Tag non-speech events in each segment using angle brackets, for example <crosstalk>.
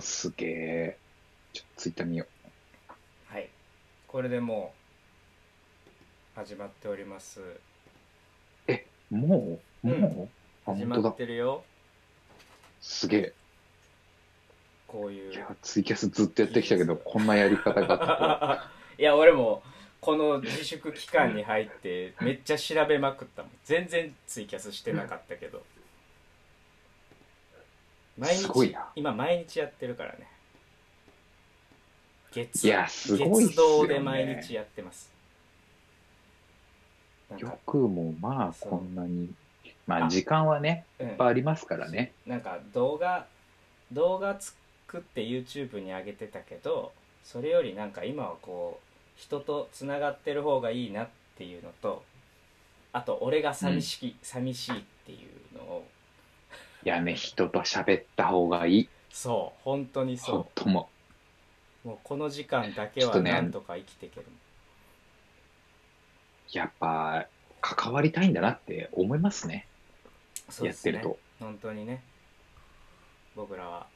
すげえ。ちょっとツイッター見よはい。これでもう始まっております。う。もう？もう、うんあ、始本当だ。まってるよ。すげえ。こういう。いや、ツイキャスずっとやってきたけど、こんなやり方があったとはいや俺もこの自粛期間に入ってめっちゃ調べまくったもん。全然ツイキャスしてなかったけど毎すごい日な。今毎日やってるからね。月いやすごいっすよね。月堂で毎日やってます。なんかよくもまあこんなに、まあ時間はね、うん。いっぱいありますからね。なんか動画動画作って YouTube に上げてたけどそれよりなんか今はこう人とつながってる方がいいなっていうのとあと俺が寂しき、寂しいっていういやね、人と喋った方がいい。そう本当にほんそとも。うもうこの時間だけはなんとか生きていけるやっぱ、関わりたいんだなって思いますね。すねやってると。本当にね僕らは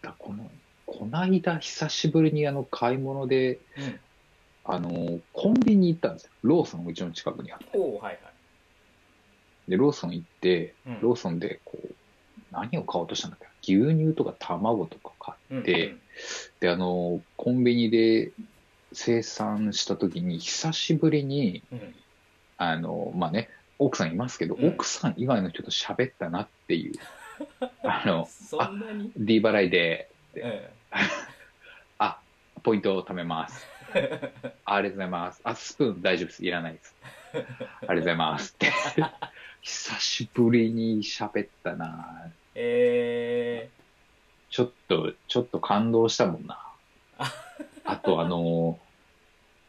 だこの、こないだ久しぶりにあの買い物で、うんあの、コンビニ行ったんですよ。ローソンうちの近くにあって。おおはいはいで、ローソン行って、うんローソンでこう、何を買おうとしたんだっけ？牛乳とか卵とか買って、うんで、あの、コンビニで生産した時に、久しぶりに、うんうんあの、まあね、奥さんいますけど、うん奥さん以外の人と喋ったなっていう、<laughs> あの、そんなに？D 払いで、うん <laughs> あ、ポイントを貯めます。ありがとうございます。あ、スプーン大丈夫です。いらないです。ありがとうございますって。<laughs> 久しぶりに喋ったなえちょっと、ちょっと感動したもんな。<laughs> あとあの、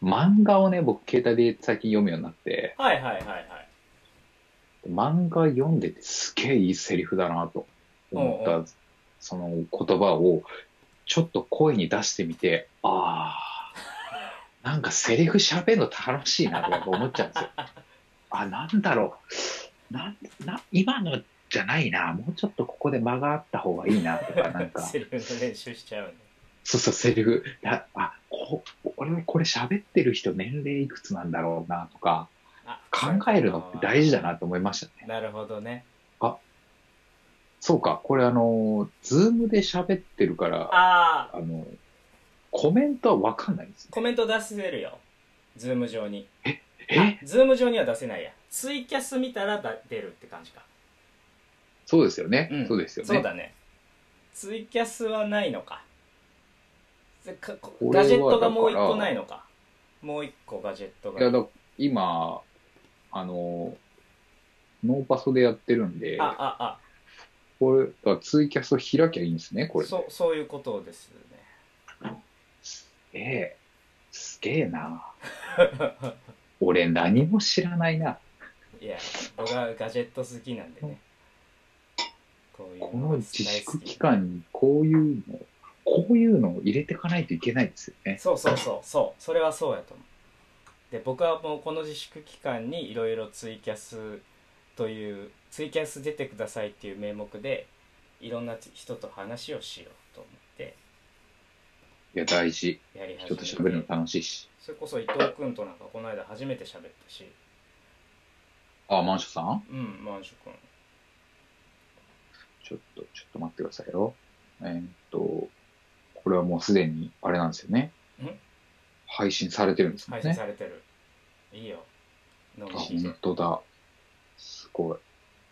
漫画をね、僕携帯で最近読むようになって、ー、はいはいはいはい漫画読んでてすげえいいセリフだなと思った、おうおその言葉をちょっと声に出してみて、ああ、<laughs> なんかセリフ喋るの楽しいなとか思っちゃうんですよ。あ、なんだろう。なん、な、今のじゃないな。もうちょっとここで間があった方がいいなとか、なんか。<laughs> セリフの練習しちゃうねそうそう、セリフ。だあ、こ俺これ喋ってる人年齢いくつなんだろうなとか、あ考えるのって大事だなと思いましたね。なるほどねそうか、これあの、 Zoomで喋ってるから、あああの、コメントはわかんないんですね。コメント出せるよ Zoom上にえ Zoom上には出せないやツイキャス見たらだ出るって感じかそうですよね。うん。そうですよね。そうだね。ツイキャスはないのか。でかここれはガジェットがもう一個だからないのか。もう一個ガジェットいやがだ今、あの、ノーパソでやってるんで、ああ。これ、だからツイキャスを開きゃいいんですね、これ。そうそういうことですね。すげえ、すげえな。<laughs> 俺何も知らないな。いや僕はガジェット好きなんでねこういうこの自粛期間にこういうの、こういうのを入れていかないといけないですよね。そうそうそう。そうそれはそうやと思うで僕はもうこの自粛期間にいろいろツイキャスというツイキャス出てくださいっていう名目でいろんな人と話をしようと思っていや、大事。やり始め人と喋るの楽しいし。それこそ伊藤君となんかこの間初めて喋ったし。あ、マンションさん？うんマンショ君ちょっと、ちょっと待ってくださいよ。えーっと、これはもうすでに、あれなんですよねん？配信されてるんですもん配信ね。されてる、いいよ飲あ、み聞いて本当だ。すごい。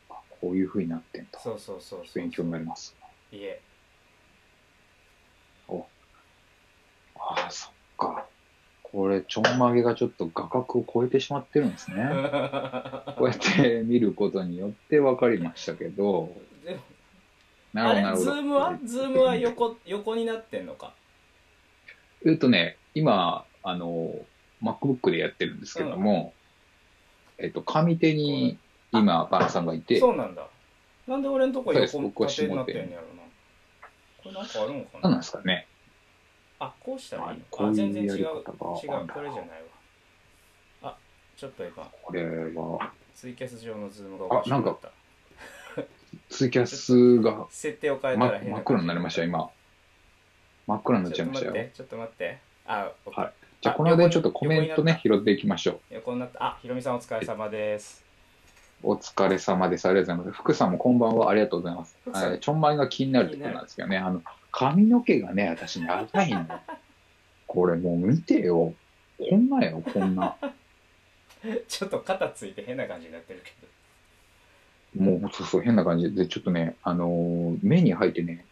あこういう風になってんだ。そうそうそう勉強になります。いえああ、そっか。これ、ちょんまげがちょっと画角を超えてしまってるんですね。<laughs> こうやって見ることによって分かりましたけど、でもあれ。 Zoomは？ Zoomは横横になってんのか？えっとね、今、あの、MacBook でやってるんですけども、えっと、上手に今、バナさんがいて、そうなんだ。なんで俺のとこ横縦になってんのやろな。これなんかあるのか何なんなですかね。あこうしたらいいの？こういうあ全然違う。違やうこれじゃないわ。あちょっと今これは、ツイキャス上の Zoomがおかしくなっあなんかたツイキャスが設定を変えた真ら変な真っ黒になりました、今。真っ暗になっちゃいましたよ。ちょっと待ってあオッケーはいじゃあ、この間にちょっとコメントね、拾っていきましょう。横になったあひろみさんお疲れ様ですお疲れ様です。ありがとうございます。福さんもこんばんは。ありがとうございます。えーちょんまいが気になるところなんですけどね、あの、髪の毛がね、私長いの。<laughs> これもう見てよ。こんなよ、こんな。<laughs> ちょっと肩ついて変な感じになってるけどもう、そうそう、変な感じで、ちょっとね、あのー目に入ってね、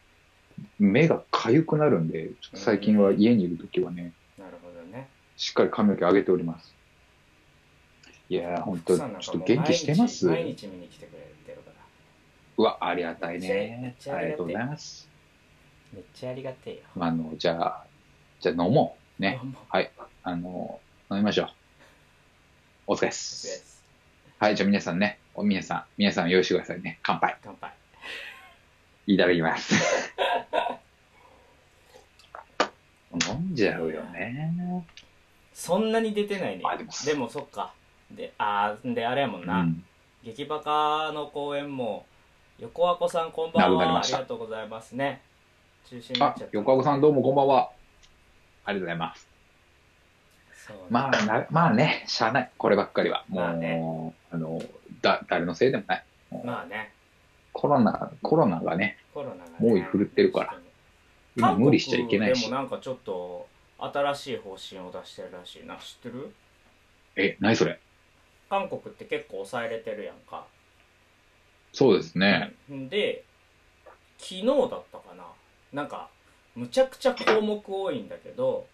目が痒くなるんで、最近は家にいるときはね、なるほどねしっかり髪の毛上げております。いやー、ほんと、ちょっと元気してます？毎日毎日見に来てくれてるからうわ、ありがたいめねっ。ちゃありがとうございます。めっちゃありがてえよあの、じゃあ、じゃあ飲もう。ね。もうはい。あの、飲みましょう。お疲れっ。ですすはい、じゃあ皆さんね、お皆さん、皆さん用意してくださいね。乾杯。乾杯いただきます。<laughs> 飲んじゃうよね。そんなに出てないねあでもでもそっかであーであれやもんな、うん。劇バカの公演も横和子さんこんばんはありがとうございますね中止になっあちゃっ、た横岡さんどうもこんばんは。ありがとうございます。まあ、なまあね、しゃあない。こればっかりは。もう、まあね。あの、だ、誰のせいでもない。まあね。コロナ、コロナがね、コロナが、ね、猛威振るってるから。今無理しちゃいけないし。で。もなんかちょっと新しい方針を出してるらしい。な知ってる？え、何それ？韓国って結構抑えれてるやんか。そうですね。うん。で昨日だったかな。なんかむちゃくちゃ項目多いんだけど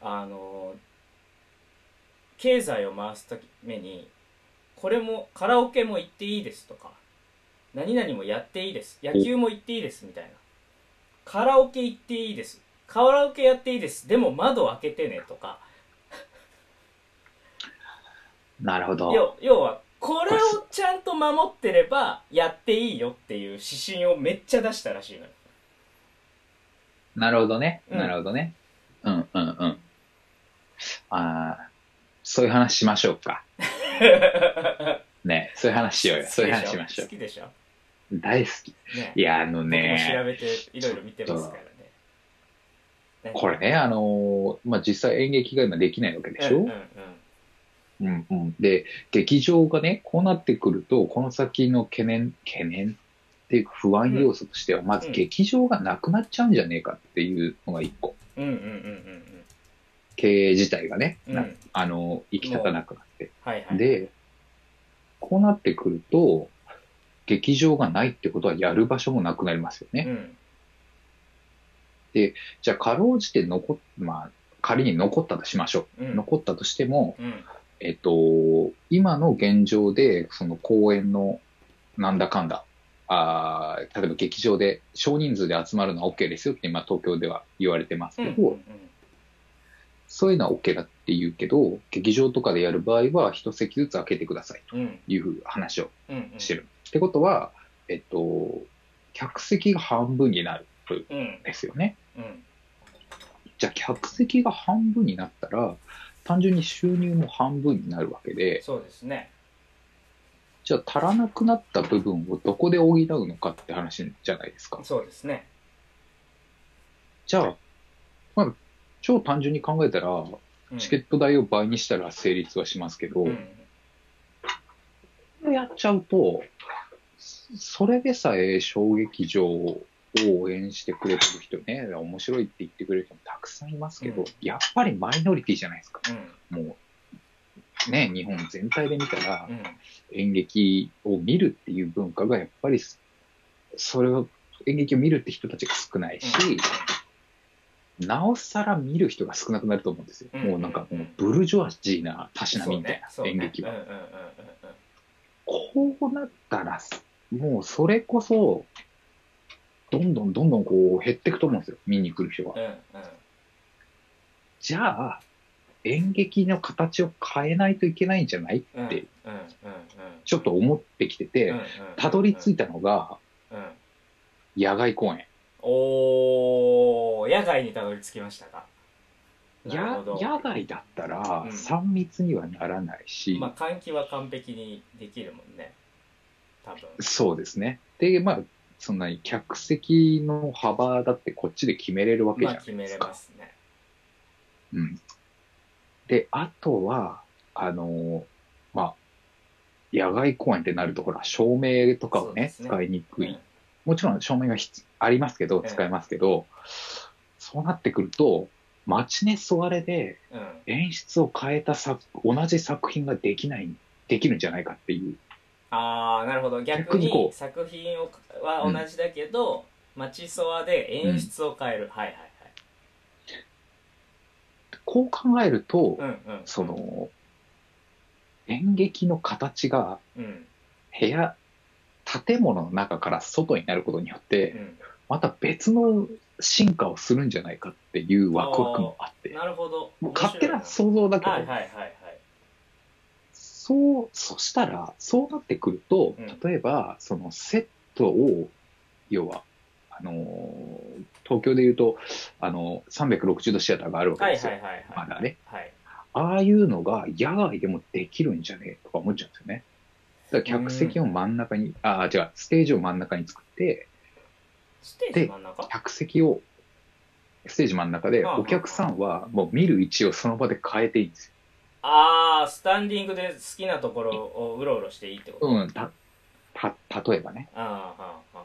あの経済を回すためにこれもカラオケも行っていいですとか何々もやっていいです野球も行っていいですみたいなカラオケ行っていいですカラオケやっていいですでも窓開けてねとかなるほど。要要はこれをちゃんと守ってればやっていいよっていう指針をめっちゃ出したらしいのよなるほどね。うんなるほどね。うんうんうん。ああ、そういう話しましょうか。<laughs> ね、そういう話しようよ。そういう話しましょう好。きでしょ？大好き。ねいや、あの僕も調ね、べていろいろ見てますからねねこれね、あのーまあ、実際演劇が今できないわけでしょ、うんうんうんうん、で、劇場がね、こうなってくると、この先の懸念、懸念っていうか不安要素としては、まず劇場がなくなっちゃうんじゃねえかっていうのが一個。うんうんうんうんうん経営自体がね、なうんあの、行き立たなくなって。はいはいで、こうなってくると、劇場がないってことはやる場所もなくなりますよね。うんじゃあ、かろうじて残っ、まあ、仮に残ったとしましょう。うん残ったとしても、うんえっと、今の現状で、その公演のなんだかんだ、あー例えば劇場で少人数で集まるのは OK ですよって今東京では言われてますけど、うんうんそういうのは OK だって言うけど、劇場とかでやる場合は一席ずつ開けてくださいとうんいう話をうんうんしてる。ってことは、えっと、客席が半分になるうんんですよね。うんじゃあ客席が半分になったら、単純に収入も半分になるわけで、そうですねじゃあ足らなくなった部分をどこで補うのかって話じゃないですか。そうですねじゃあ、まあ、超単純に考えたら、うん。チケット代を倍にしたら成立はしますけど、うん。やっちゃうと、それでさえ小劇場を応援してくれてる人ね、面白いって言ってくれる人もたくさんいますけど、うん。やっぱりマイノリティじゃないですか。うん。もう、ね、日本全体で見たら、うん。演劇を見るっていう文化がやっぱり、それを、演劇を見るって人たちが少ないし、なおさら見る人が少なくなると思うんですよ。うん。もうなんかもうブルジョワジーなたしなみみたいな、演劇は。うん。うんうんうんこうなったら、もうそれこそ、どんどんどんどんこう減っていくと思うんですよ、見に来る人が。うんうん。じゃあ、演劇の形を変えないといけないんじゃない？うんって、うんうん。ちょっと思ってきてて、うんうん。たどり着いたのが、うん。野外公演。おー野外にたどり着きましたか？なるやほど。野外だったらうん。3密にはならないし、まあ換気は完璧にできるもんね。多分。そうですね。で、まあ、そんなに客席の幅だってこっちで決めれるわけじゃないまあ決めですか。れますね。うん。で、あとは、あの、まあ、野外公演ってなると、ほら、照明とかをね、そうですね。使いにくい。うん。もちろん照明が必ありますけど、ええ。使えますけど、そうなってくると、マチネソワレでうん。演出を変えた作、同じ作品ができない、できるんじゃないかっていう。ああなるほど。逆に作品をは同じだけど、マチソワで演出を変える、はいはいこう考えると、はいうんうん。その、演劇の形がうん。部屋、建物の中から外になることによって、うんまた別の進化をするんじゃないかっていうワクワクもあって、なるほど。もう勝手な想像だけど、はいはいはいはい。そう、そしたら、そうなってくるとうん、例えば、そのセットを、要は、あのー東京でいうと、あの360度シアターがあるわけですよ。はいはいはいはい。まだね。はい。ああいうのが野外でもできるんじゃねえとか思っちゃうんですよね。だから客席を真ん中に、ああ、違う、ステージを真ん中に作って、ステージ真ん中？客席を、ステージ真ん中で、お客さんはもう見る位置をその場で変えていいんですよ。ああスタンディングで好きなところをうろうろしていいってこと、うん、た、た、例えばね。ああはあは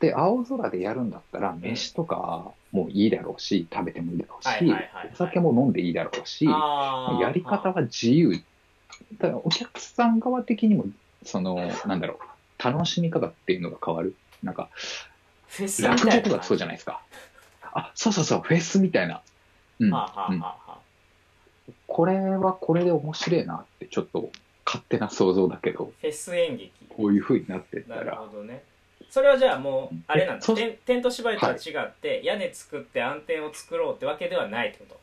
で、青空でやるんだったら、飯とかもいいだろうし、食べてもいいだろうしはいはいはいはい、お酒も飲んでいいだろうし、やり方は自由。だからお客さん側的にも、その、なんだろう、楽しみ方っていうのが変わる。なんか、フェスみたいな落語とかそうじゃないですか。あ、そうそうそう、フェスみたいな。うん。はあはあうんはあはこれはこれで面白いなって、ちょっと勝手な想像だけど、フェス演劇こういう風になってったなるら、ほどねそれはじゃあもうあれなんだそうテント芝居とは違って、屋根作って暗転を作ろうってわけではないってこと？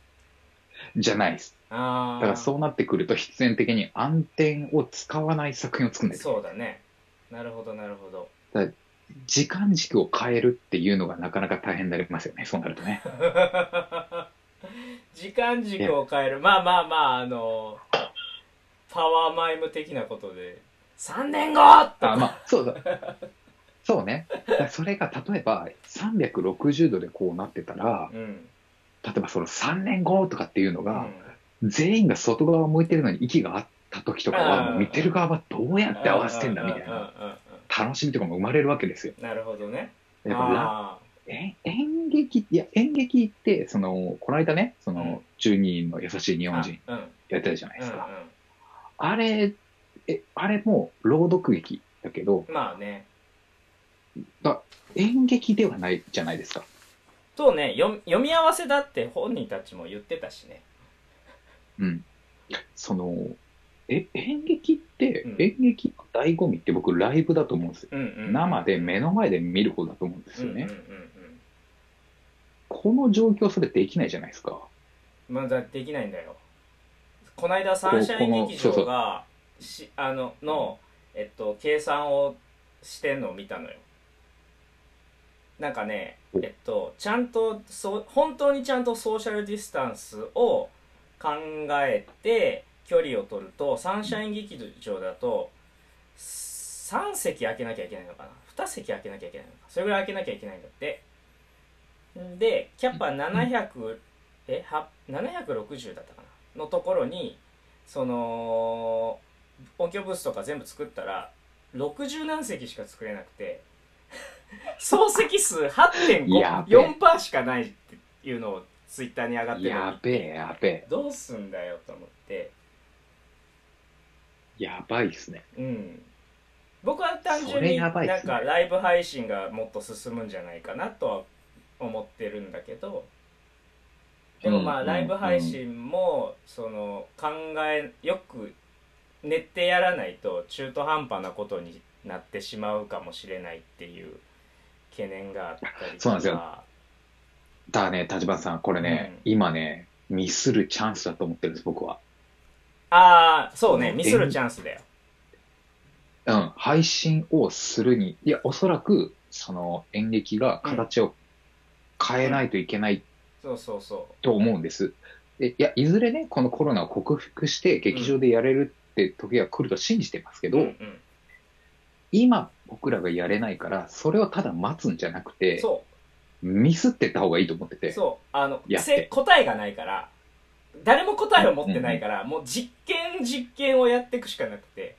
じゃないです。ああだからそうなってくると、必然的に暗転を使わない作品を作るんですよ。そうだねなるほどなるほど時間軸を変えるっていうのがなかなか大変になりますよね、そうなるとね。<laughs> 時間軸を変える。まあまあまああのパワーマイム的なことで。3年後とあ、まあ、そうだ。そうね。それが例えば360度でこうなってたら、うん。例えばその3年後とかっていうのうが、ん。全員が外側を向いてるのに息があった時とかは、見てる側はどうやって合わせてんだみたいな楽しみとかも生まれるわけですよ。なるほどねやっぱ演劇、いや、演劇って、その、この間ね、そうんの、12人の優しい日ー本人やってたじゃないですか。うんあれ、え、あれも朗読劇だけど、うんまあねだ演劇ではないじゃないですか。そうね読読み合わせだって本人たちも言ってたしねうん。その、え、演劇って、うん。演劇の醍醐味って僕ライブだと思うんですよ。うんうんうん。生で目の前で見る方だと思うんですよね。うんうんうんこの状況それできないじゃないですか。うんまだできないんだよ。この間サンシャイン劇場がしあのの、えっと、計算をしてんのを見たのよ。なんかねお。えっとちゃんとそう本当にちゃんとソーシャルディスタンスを考えて距離を取るとサンシャイン劇場だと3席空けなきゃいけないのかな？2席空けなきゃいけないのか？それぐらい空けなきゃいけないんだって。でキャパ700えは760だったかな？のところにその音響ブースとか全部作ったら60何席しか作れなくて総席数やべえ8.4%しかないっていうのをツイッターに上がってるやべえ、やべえ。どうすんだよと思ってやばいっすね。うん。僕は単純にやばいっすね。なんかライブ配信がもっと進むんじゃないかなとは思ってるんだけどでもまあうん。ライブ配信もその考えよく練ってやらないと中途半端なことになってしまうかもしれないっていう懸念があったりとか。そうなんですよ。だね、立花さん、これね、うん。今ね、ミスるチャンスだと思ってるんです、僕は。ああそうね。うん。ミスるチャンスだよ。うん、配信をするに、いや、おそらく、その演劇が形を変えないといけないそうそうそと思うんです。でいや、いずれね、このコロナを克服して劇場でやれるって時が来ると信じてますけど、ううんうん。今僕らがやれないから、それをただ待つんじゃなくて、そミスってった方がいいと思ってて。うそう。あの答えがないから誰も答えを持ってないから、もう実験実験をやっていくしかなくて。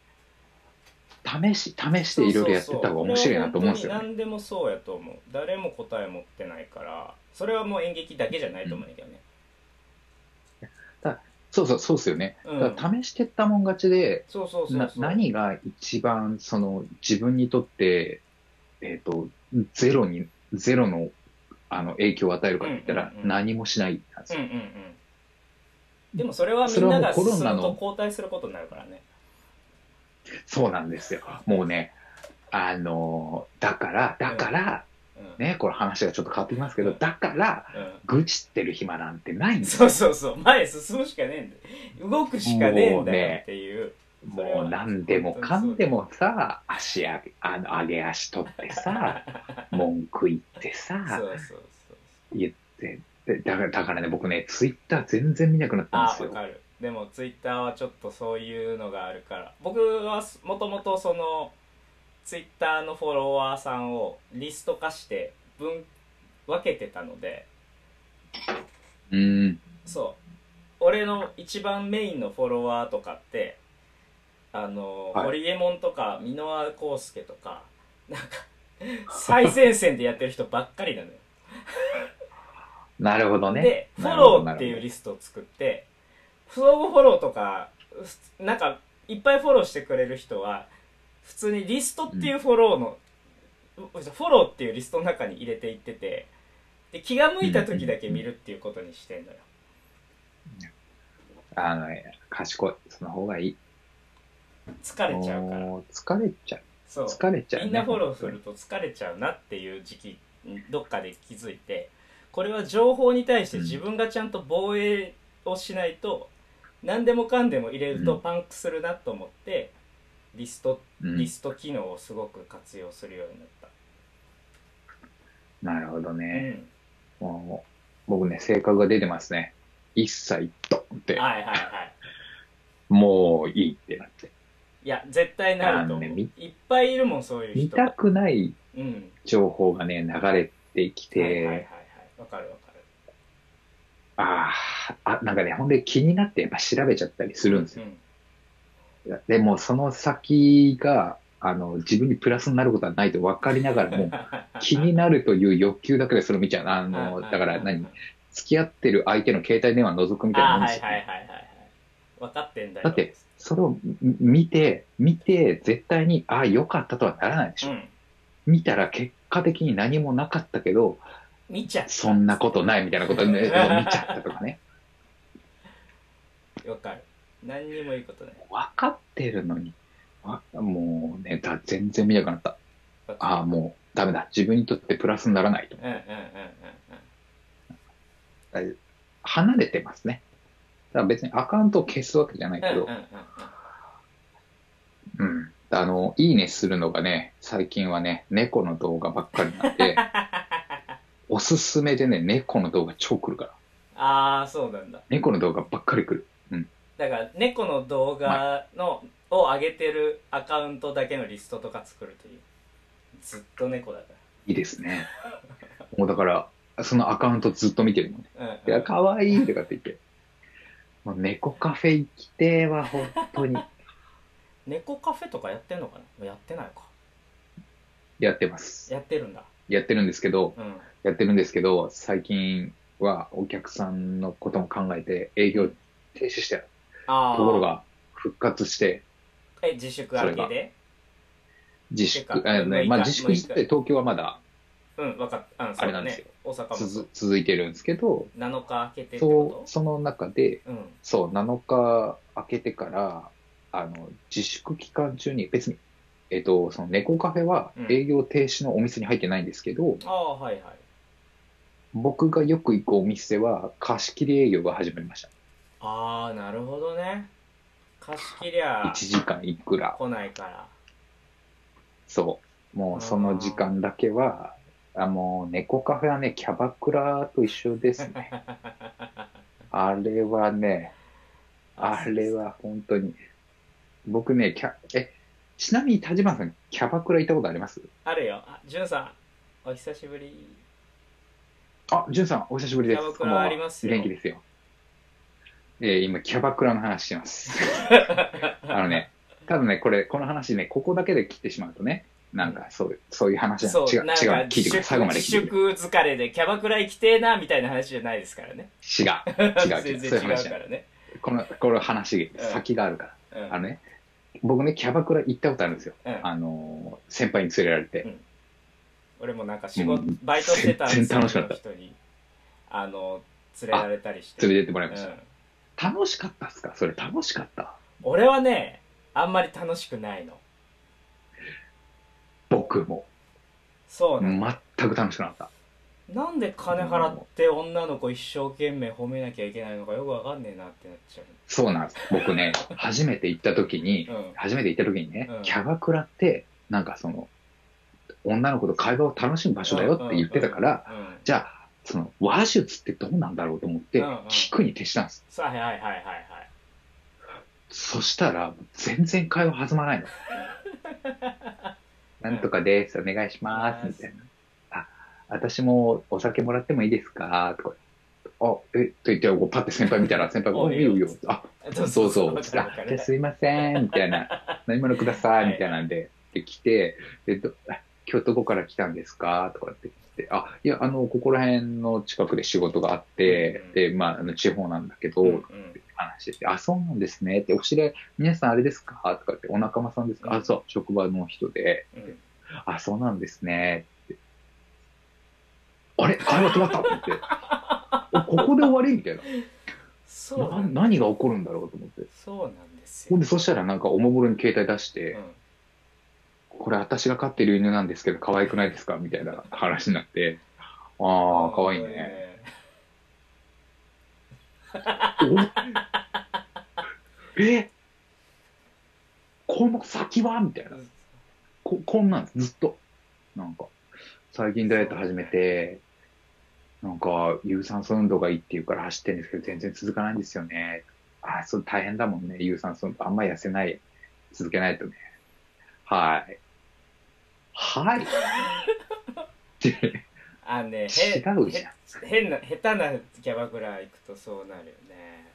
試し、試していろいろやってった方が面白いなと思うんですよね。何でもそうやと思う。誰も答え持ってないからそれはもう演劇だけじゃないと思うんだけどね。そうそう、そうですよね。うん。だ試してったもん勝ちで、何が一番その自分にとって、えっ、と、ゼロに、ゼロのあの影響を与えるかって言ったら、うんうんうん。何もしないなんですよ。うんうんうんでもそれはみんなが進むと交代することになるからね。そうなんですよ。もうね、あのーだから、だから、うん。ね、これ話がちょっと変わってきますけど、うん。だから、うん。愚痴ってる暇なんてないんですよ。そうそうそう。前進むしかねえんだよ。動くしかねえんだよっていう。もう何でもかんでもさ、足上げ、あの、上げ足取ってさ、<laughs> 文句言ってそさ言って、でだから、だからね、僕ね、ツイッター全然見なくなったんですよ。あわかる。でもツイッターはちょっとそういうのがあるから。僕はもともとそのツイッターのフォロワーさんをリスト化して分分けてたので。うん。そう。俺の一番メインのフォロワーとかってあの、はい。ホリエモンとか箕輪康介とかなんか最前線でやってる人ばっかりなのよなるほどね。でフォローっていうリストを作って相互フォローとかふなんかいっぱいフォローしてくれる人は普通にリストっていうフォローの、フォローっていうリストの中に入れていっててで気が向いた時だけ見るっていうことにしてんのよあのね、賢い。その方がいい。疲れちゃうから疲れちゃう。そう疲れちゃう、ね。みんなフォローすると疲れちゃうなっていう時期にどっかで気づいてこれは情報に対して自分がちゃんと防衛をしないと、何でもかんでも入れるとうん。パンクするなと思って、リストうん。リスト機能をすごく活用するようになった、なるほどうね。う僕ね、性格が出てますね。一切ドンって、はいはいはい。もういいってなって。いや絶対なると思う、ねみいっぱいいるもんそういう人。見たくないうん。情報がね、流れてきて、はいはいはいはいわかるわかる。あーあ、なんかね、ほんで気になってやっぱ調べちゃったりするんですよ。うん。でもその先が、あの、自分にプラスになることはないと分かりながらも、<laughs> 気になるという欲求だけでそれを見ちゃう。あの、だから何？付き合ってる相手の携帯電話覗くみたいなあもんですよ、はいはいはいはいはい。分かってんだよ。だってそれをみ見て、見て、絶対に、ああ、よかったとはならないでしょ。うん。見たら結果的に何もなかったけど、見ちゃったそんなことないみたいなことね、<laughs> 見ちゃったとかね。わかる何にもいいことない分かってるのに、わもうね、だ全然見なくなった。ああ、もうダメだ。自分にとってプラスにならないと。うんうんうんうん離れてますね。だから別にアカウントを消すわけじゃないけどうんうんうん、うんうん。あの、いいねするのがね、最近はね、猫の動画ばっかりなんで、<laughs> おすすめでね、猫の動画超来るから。ああそうなんだ猫の動画ばっかり来る。だから猫の動画の、を上げてるアカウントだけのリストとか作るというずっと猫だかいいですね。<laughs> もうだから、そのアカウントずっと見てるのね。ら、うんうんいや、かわいいとかって言って。もう猫カフェ行きてーわ、本当に。<laughs> 猫カフェとかやってんのかな？やってないかやってます。やってるんだやってるんですけど、うん。やってるんですけど、最近はお客さんのことも考えて営業停止してる。ああところが復活して、え自粛明けで？自粛、あのね、6まあ日自粛して東京はまだうん分かったあれなんですよ。大阪も。続続いてるんですけど、7日明けてそその中で、とうん。そう、7日明けてから、あの、自粛期間中に別に、えっと、その猫カフェはうん営業停止のお店に入ってないんですけど、ああはいはい僕がよく行くお店は貸し切り営業が始まりました。ああなるほどね貸し切りゃ1時間いくら。来ないからそう。もうその時間だけは、あもう猫カフェはね、キャバクラと一緒ですね。<laughs> あれはね、あれは本当に。僕ね、キャ、え、ちなみに立花さん、キャバクラ行ったことあります？あるよ。あじゅんさんお久しぶり。あ、じゅんさん、お久しぶりです。キャバクラありますよ。元気ですよ。えー今、キャバクラの話してます。<laughs> あのね、ただね、これ、この話ね、ここだけで切ってしまうとね、なんか、そう、そういう話じゃ違う、違う、聞いてくれ、最後まで聞いて。自粛疲れでキャバクラ行きてえなみたいな話じゃないですからね。違う、違う、違う、<laughs> 全然違そうからね。この、この話、うん。先があるから。うん。あのね、僕ね、キャバクラ行ったことあるんですよ。うん。あのー、先輩に連れられて。俺もなんか仕事うん。バイトしてた全然楽しかった。人に。あの連れられたりして。連れてってもらいました。うん。楽しかったっすか？それ楽しかった？俺はねあんまり楽しくないの。僕も。そうなの、全く楽しくなかった。なんで金払って女の子一生懸命褒めなきゃいけないのかよくわかんねえなってなっちゃうそうなんです。僕ね、<laughs> 初めて行った時に、うん初めて行った時にね、うんキャバクラって、なんかその、女の子と会話を楽しむ場所だよって言ってたから、うんうんうんじゃあ、その話術ってどうなんだろうと思ってうんうん、聞くに徹したんです。そうはいはいはいはいはいそしたら、全然会話弾まないの。<laughs> なんとかです、お願いします、みたいな。あ、私もお酒もらってもいいですか？とか。あ、え、と言って、こうパッて先輩見たら、<laughs> 先輩が、いいよ。いいよ。あ、そうそうあ、るじゃあすいません、みたいな。飲み物ください、みたいなんで、で、来て、で、どあ今日どこから来たんですか？とかって言って、あ、いや、あの、ここら辺の近くで仕事があって、うんで、まあ、あの、地方なんだけど、うんうん。話してて、あ、そうなんですね。って、お知り合い、皆さんあれですか？とかって、お仲間さんですか、うん。あ、そう、職場の人で、うん。あ、そうなんですね。ってあれ？会話止まったって言って、<laughs> おここで終わり？みたいな。そうな何が起こるんだろうと思って。そうなんですよ。ほんで、そしたらなんかおもむろに携帯出して、うん。これ私が飼ってる犬なんですけど、可愛くないですかみたいな話になって、ああ、可愛いね。<laughs> おえ？この先は？みたいな。ここんなんです、ずっと。なんか、最近ダイエット始めて、なんか、有酸素運動がいいって言うから走ってるんですけど、全然続かないんですよね。あ、そう、大変だもんね、有酸素運動。あんま痩せない、続けないとね。はい。はい。って、あのねへ違うじゃんへ変な下手なキャバクラ行くとそうなるよね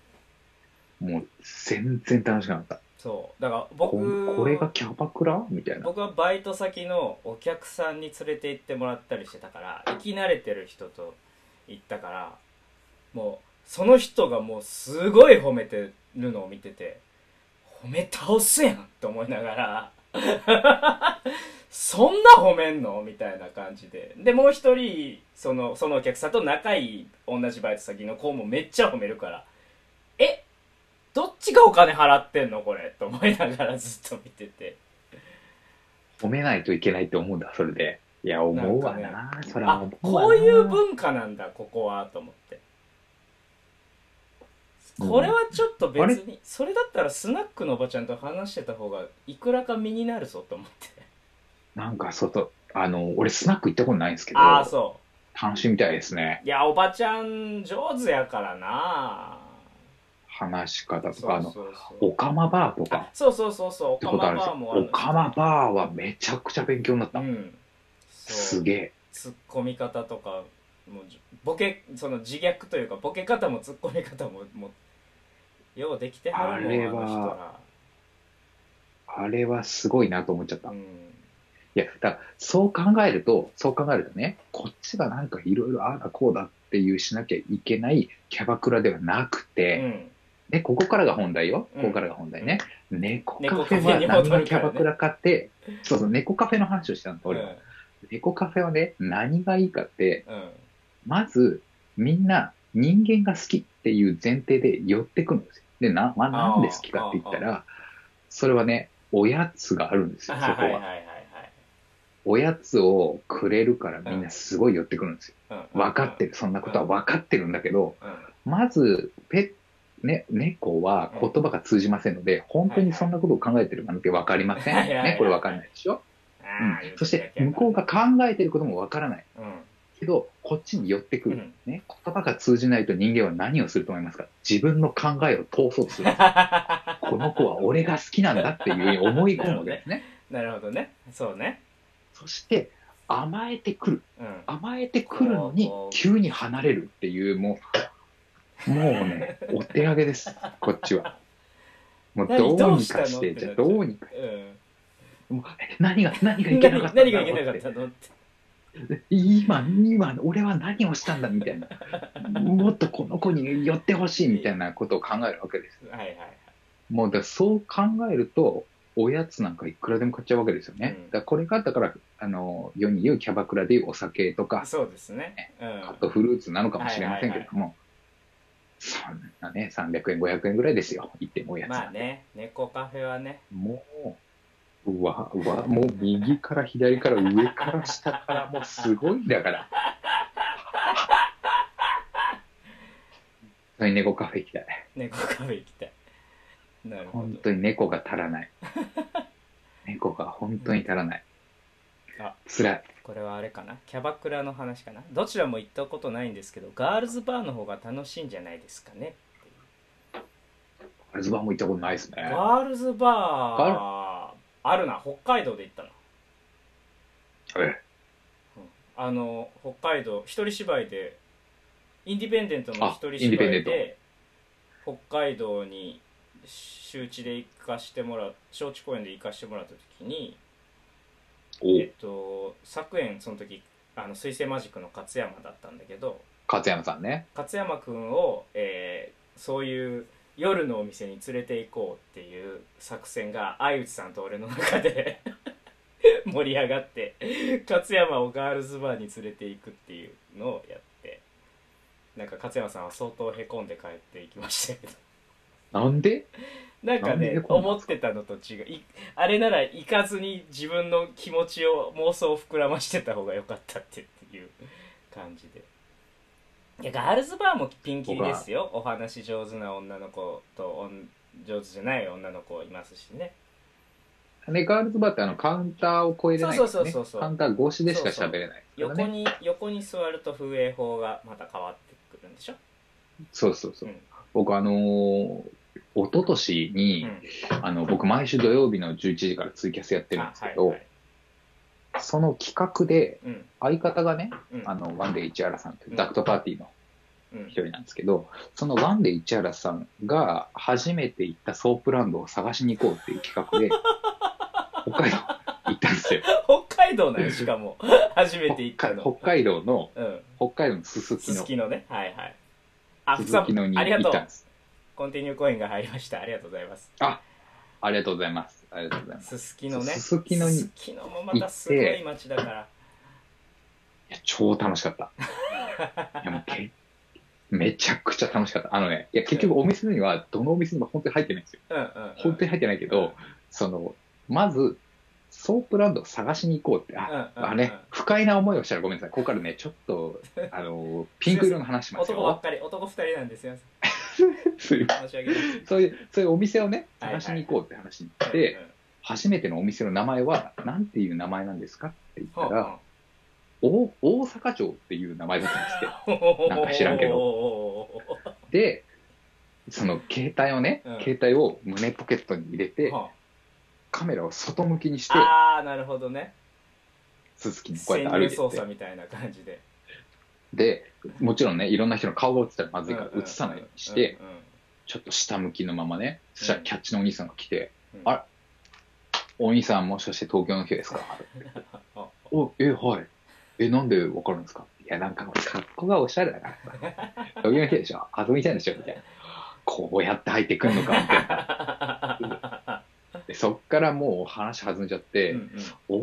もう、全然楽しくなかった。そうだからこ僕これがキャバクラ？みたいな。僕はバイト先のお客さんに連れて行ってもらったりしてたから行き慣れてる人と行ったからもうその人がもうすごい褒めてるのを見てて褒め倒すやんって思いながら <laughs> そんな褒めんの？みたいな感じで。でもう一人そのそのお客さんと仲いい同じバイト先の子もめっちゃ褒めるからえどっちがお金払ってんの？これ。と思いながらずっと見てて。褒めないといけないって思うんだ、それで。いや、思うわな。なんそれはあ思うこういう文化なんだここはと思って。うん。これはちょっと別にそれだったらスナックのおばちゃんと話してた方がいくらか身になるぞと思って。なんか外、あの、俺スナック行ったことないんですけど、ああそ楽しみたいですね。ういやおばちゃん上手やからな。話し方とか、あの、オカマバーとか。そうそうそうそうオカマバーもあるオカマバーはめちゃくちゃ勉強になった。うんすげえ。ツッコみ方とかもうじボケその自虐というかボケ方もツッコみ方ももうようできてはるもんあれはあれはすごいなと思っちゃった。いうんや、だそう考えると、そう考えるとね、こっちがなんかいろいろああだこうだっていうしなきゃいけないキャバクラではなくて、うんで、ここからが本題よ。うんここからが本題ね。猫カ猫フェはカフェに戻るからね何のキャバクラかって、そうそう、猫カフェの話をしたんだ、俺は。猫カフェはね、何がいいかって、うん。うんまず、みんな人間が好きっていう前提で寄ってくるんですよ。で、な、まあ、なんで好きかって言ったら、それはね、おやつがあるんですよ、そこは。はいはいはい。は。いおやつをくれるからみんなすごい寄ってくるんですよ。はい分かってる、そんなことは分かってるんだけど、うん。まず、ペね、猫は言葉が通じませんので、本当にそんなことを考えてるなんて分かりません。ね、これ分かんないでしょ、うん、そして、向こうが考えてることも分からない。うんけど、こっちに寄ってくる。うんね、言葉が通じないと人間は何をすると思いますか？自分の考えを通そうとする。<laughs> この子は俺が好きなんだっていう思い込むわけですね。なるほどねそうねそして甘えてくる。うん甘えてくるのに急に離れるっていう、もう、もうね、<laughs> お手上げです、こっちは。もう何？どうにかして、じゃあどうにか。うんもうえ何が、何がいけなかったんだ何がいけなかったのって今、今、俺は何をしたんだみたいな。もっとこの子に寄ってほしいみたいなことを考えるわけです。はいはいはいもうだからそう考えると、おやつなんかいくらでも買っちゃうわけですよね。うんだからこれが、だから、あの、世に言うキャバクラでいうお酒とか、そうですねうんカットフルーツなのかもしれませんけども、そんなね、300円、500円ぐらいですよ。言ってもおやつ。まあね猫カフェはねもう、うわ、うわ、もう右から左から上から下からもうすごいんだから。本当に猫カフェ行きたい。猫カフェ行きたいなるほ本ど当に猫が足らない。<laughs> 猫が本当に足らない。あ辛い。これはあれかな？キャバクラの話かな？どちらも行ったことないんですけどガールズバーの方が楽しいんじゃないですかねアルズバーも行ったことないですね。ガールズバーあるな。北海道で行ったなえあの北海道一人芝居でインディペンデントの一人芝居で北海道に周知で行かしてもらう招致公園で行かしてもらった時におえっと昨園その時あの水星マジックの勝山だったんだけど勝山さんね。勝山くんを、えーそういう夜のお店に連れて行こうっていう作戦が相内さんと俺の中で <laughs> 盛り上がって勝山をガールズバーに連れて行くっていうのをやってなんか勝山さんは相当へこんで帰っていきましたけど。なんで？なんかね思ってたのと違う。いあれなら行かずに自分の気持ちを妄想を膨らましてた方が良かったっていう感じでいやガールズバーもピンキリですよ。お話上手な女の子と上手じゃない女の子いますしね。ね、ガールズバーってあのカウンターを越えれないね。そうそうそうそうカウンター越しでしか喋れないね。横に横に座ると風営法がまた変わってくるんでしょ？そうそうそう。うん。僕あのー、一昨年に、うん。あの、僕毎週土曜日の11時からツイキャスやってるんですけど、あはいはいその企画で、うん。相方がね、うん。あの、ワンデー市原さんといううん。ダクトパーティーのうん。一人なんですけど、そのワンデー市原さんが初めて行ったソープランドを探しに行こうっていう企画で、<laughs> 北海道行ったんですよ。北海道なんよしかも。初めて行ったの。北海道の、うん。北海道のすすきの。すす、きのね。はいはい。あすすきのに行ったんです。コンティニューコインが入りました。ありがとうございます。ありがとうございます。ありがとうございます。すすきのねすすきのにすすきのもまたすごい街だからいや、超楽しかった。<laughs> いや、もうけ、めちゃくちゃ楽しかった。あのね、いや、結局お店には、どのお店にも本当に入ってないんですよ。うんうん、うん、本当に入ってないけど、その、まず、ソープランドを探しに行こうって、あ、うんうんあね、不快な思いをしたらごめんなさい。ここからね、ちょっと、あの、<laughs> ピンク色の話しますよ。男ばっかり男二人なんですよそういう申し訳ないそういう、そういうお店をね、はいはい。探しに行こうって話になって、初めてのお店の名前は、なんていう名前なんですかって言ったら、お大阪城っていう名前だったんですって。<laughs> なんか知らんけど。どで、その携帯をね、うん。携帯を胸ポケットに入れて、カメラを外向きにして、ああなるほどね。すすきにこうやって歩いてって、捜査みたいな感じでで、もちろんね、いろんな人の顔が映ったらまずいから映さないようにして、ちょっと下向きのままね、そしたらキャッチのお兄さんが来て、うん。あお兄さんもしかして東京の人ですか？<laughs> あお、え、はい。え、なんでわかるんですか？いや、なんか、格好がおしゃれだから。さ。東京の人でしょ？遊びたいんでしょ？みたいな。こうやって入ってくんのか？みたいな。でそっからもう話弾んじゃって、うんうん。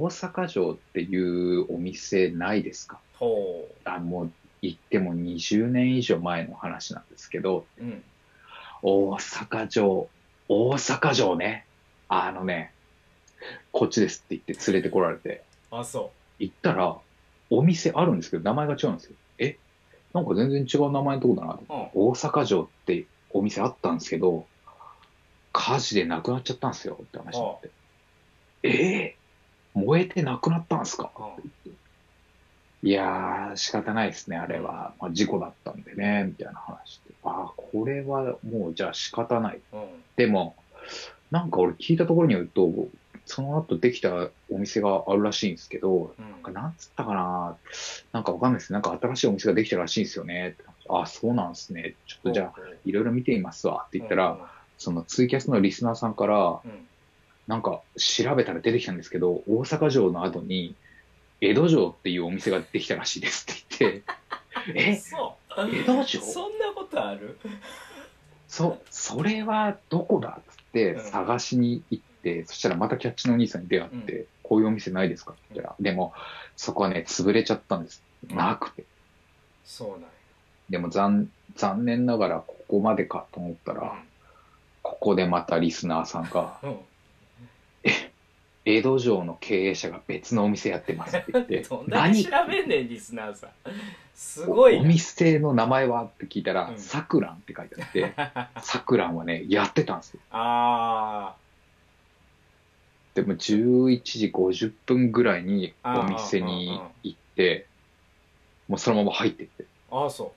大阪城っていうお店ないですか？ほあもう行っても20年以上前の話なんですけど、ううん。大阪城、大阪城ね。あのね、こっちですって言って連れてこられて、あそ行ったら、お店あるんですけど、名前が違うんですよ。え？なんか全然違う名前のとこだなと。う、うん、大阪城ってお店あったんですけど、火事でなくなっちゃったんですよって話になって。え？ー燃えてなくなったんですか？うんいやー、仕方ないですね、あれは。まあ、事故だったんでね、みたいな話で。ああ、これはもうじゃあ仕方ない。うんでも、なんか俺聞いたところによると、その後できたお店があるらしいんですけど、うんなんかなんつったかな、なんかわかんないです。なんか新しいお店ができたらしいんですよね。あ、そうなんですね。ちょっとじゃあ、いろいろ見てみますわって言ったら、そのツイキャスのリスナーさんから、なんか調べたら出てきたんですけど、大阪城の後に、江戸城っていうお店ができたらしいですって言って、<laughs> え、そう。江戸城？そんなことある？そ、それはどこだっつってうん。探しに行って、そしたらまたキャッチのお兄さんに出会って、こういうお店ないですか？って言ったら、でも、そこはね、潰れちゃったんです。なくて。そうなんや。でも残、残念ながらここまでかと思ったら、ここでまたリスナーさんが、うん江戸城の経営者が別のお店やってますって言って <laughs> どん、だけ調べんねんリスナーさん。すごいおな店の名前はって聞いたらう、ん。さくらんって書いてあって、<laughs> さくらんはね、やってたんですよ。あでも11時50分ぐらいにお店に行って、もうそのまま入ってって、ーあーそ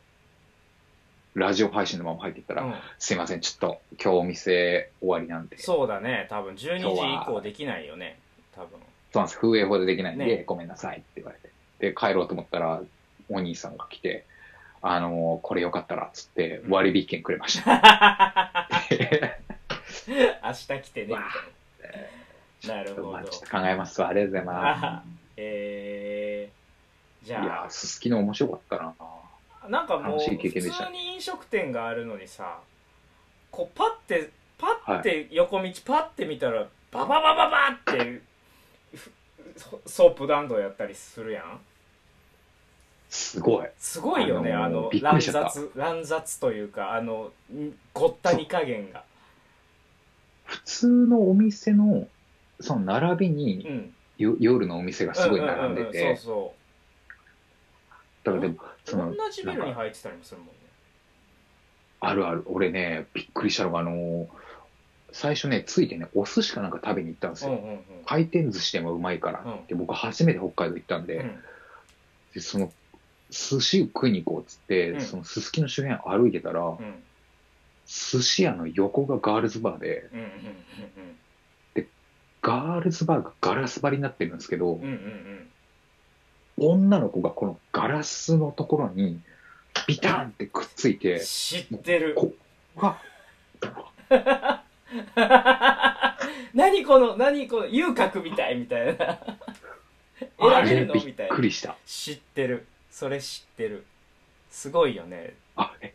ラジオ配信のまま入っていったう、ら、うん。すいません、ちょっと今日お店終わりなんで、そうそうだね。多分12時以降できないよね。多分。なんです、風営法でできないんで、ね。ごめんなさいって言われて。で、帰ろうと思ったら、お兄さんが来て、あのこれよかったら、つって割引券くれました。<laughs> 明日来てね。みたいななるほど。まあちょっと考えますわ。ありがとうございまあ <laughs> えー、じゃやー、すすきの面白かったな。あなんかもう普通に飲食店があるのにさこうパッてパッて横道パッて見たらバババババってふソソープランドやったりするやん？すごい。すごいよねああの乱雑乱雑というかあのんごったに加減が。普通のお店の、その並びうに、ん。よ夜のお店がすごい並んでううううて、そうだからでも、その、同じビルに入ってたりもするもんね。あるある。俺ね、びっくりしたのが、あのー最初ね、ついてね、お寿司かなんか食べに行ったんですよ。うんうんうん。回転寿司でもうまいからって、僕初めて北海道行ったんで、うん。でその、寿司食いに行こうっつって、うん。そのすすきの周辺歩いてたら、うん。寿司屋の横がガールズバーで、うんうんガールズバーがガラス張りになってるんですけど、うんうんうんうん女の子がこのガラスのところに、ビタンってくっついて、知ってる。こが、<laughs> 何この何この遊郭みたいみたいな。<laughs> あれびっくりした。知ってる。それ知ってる。すごいよね。あ、え、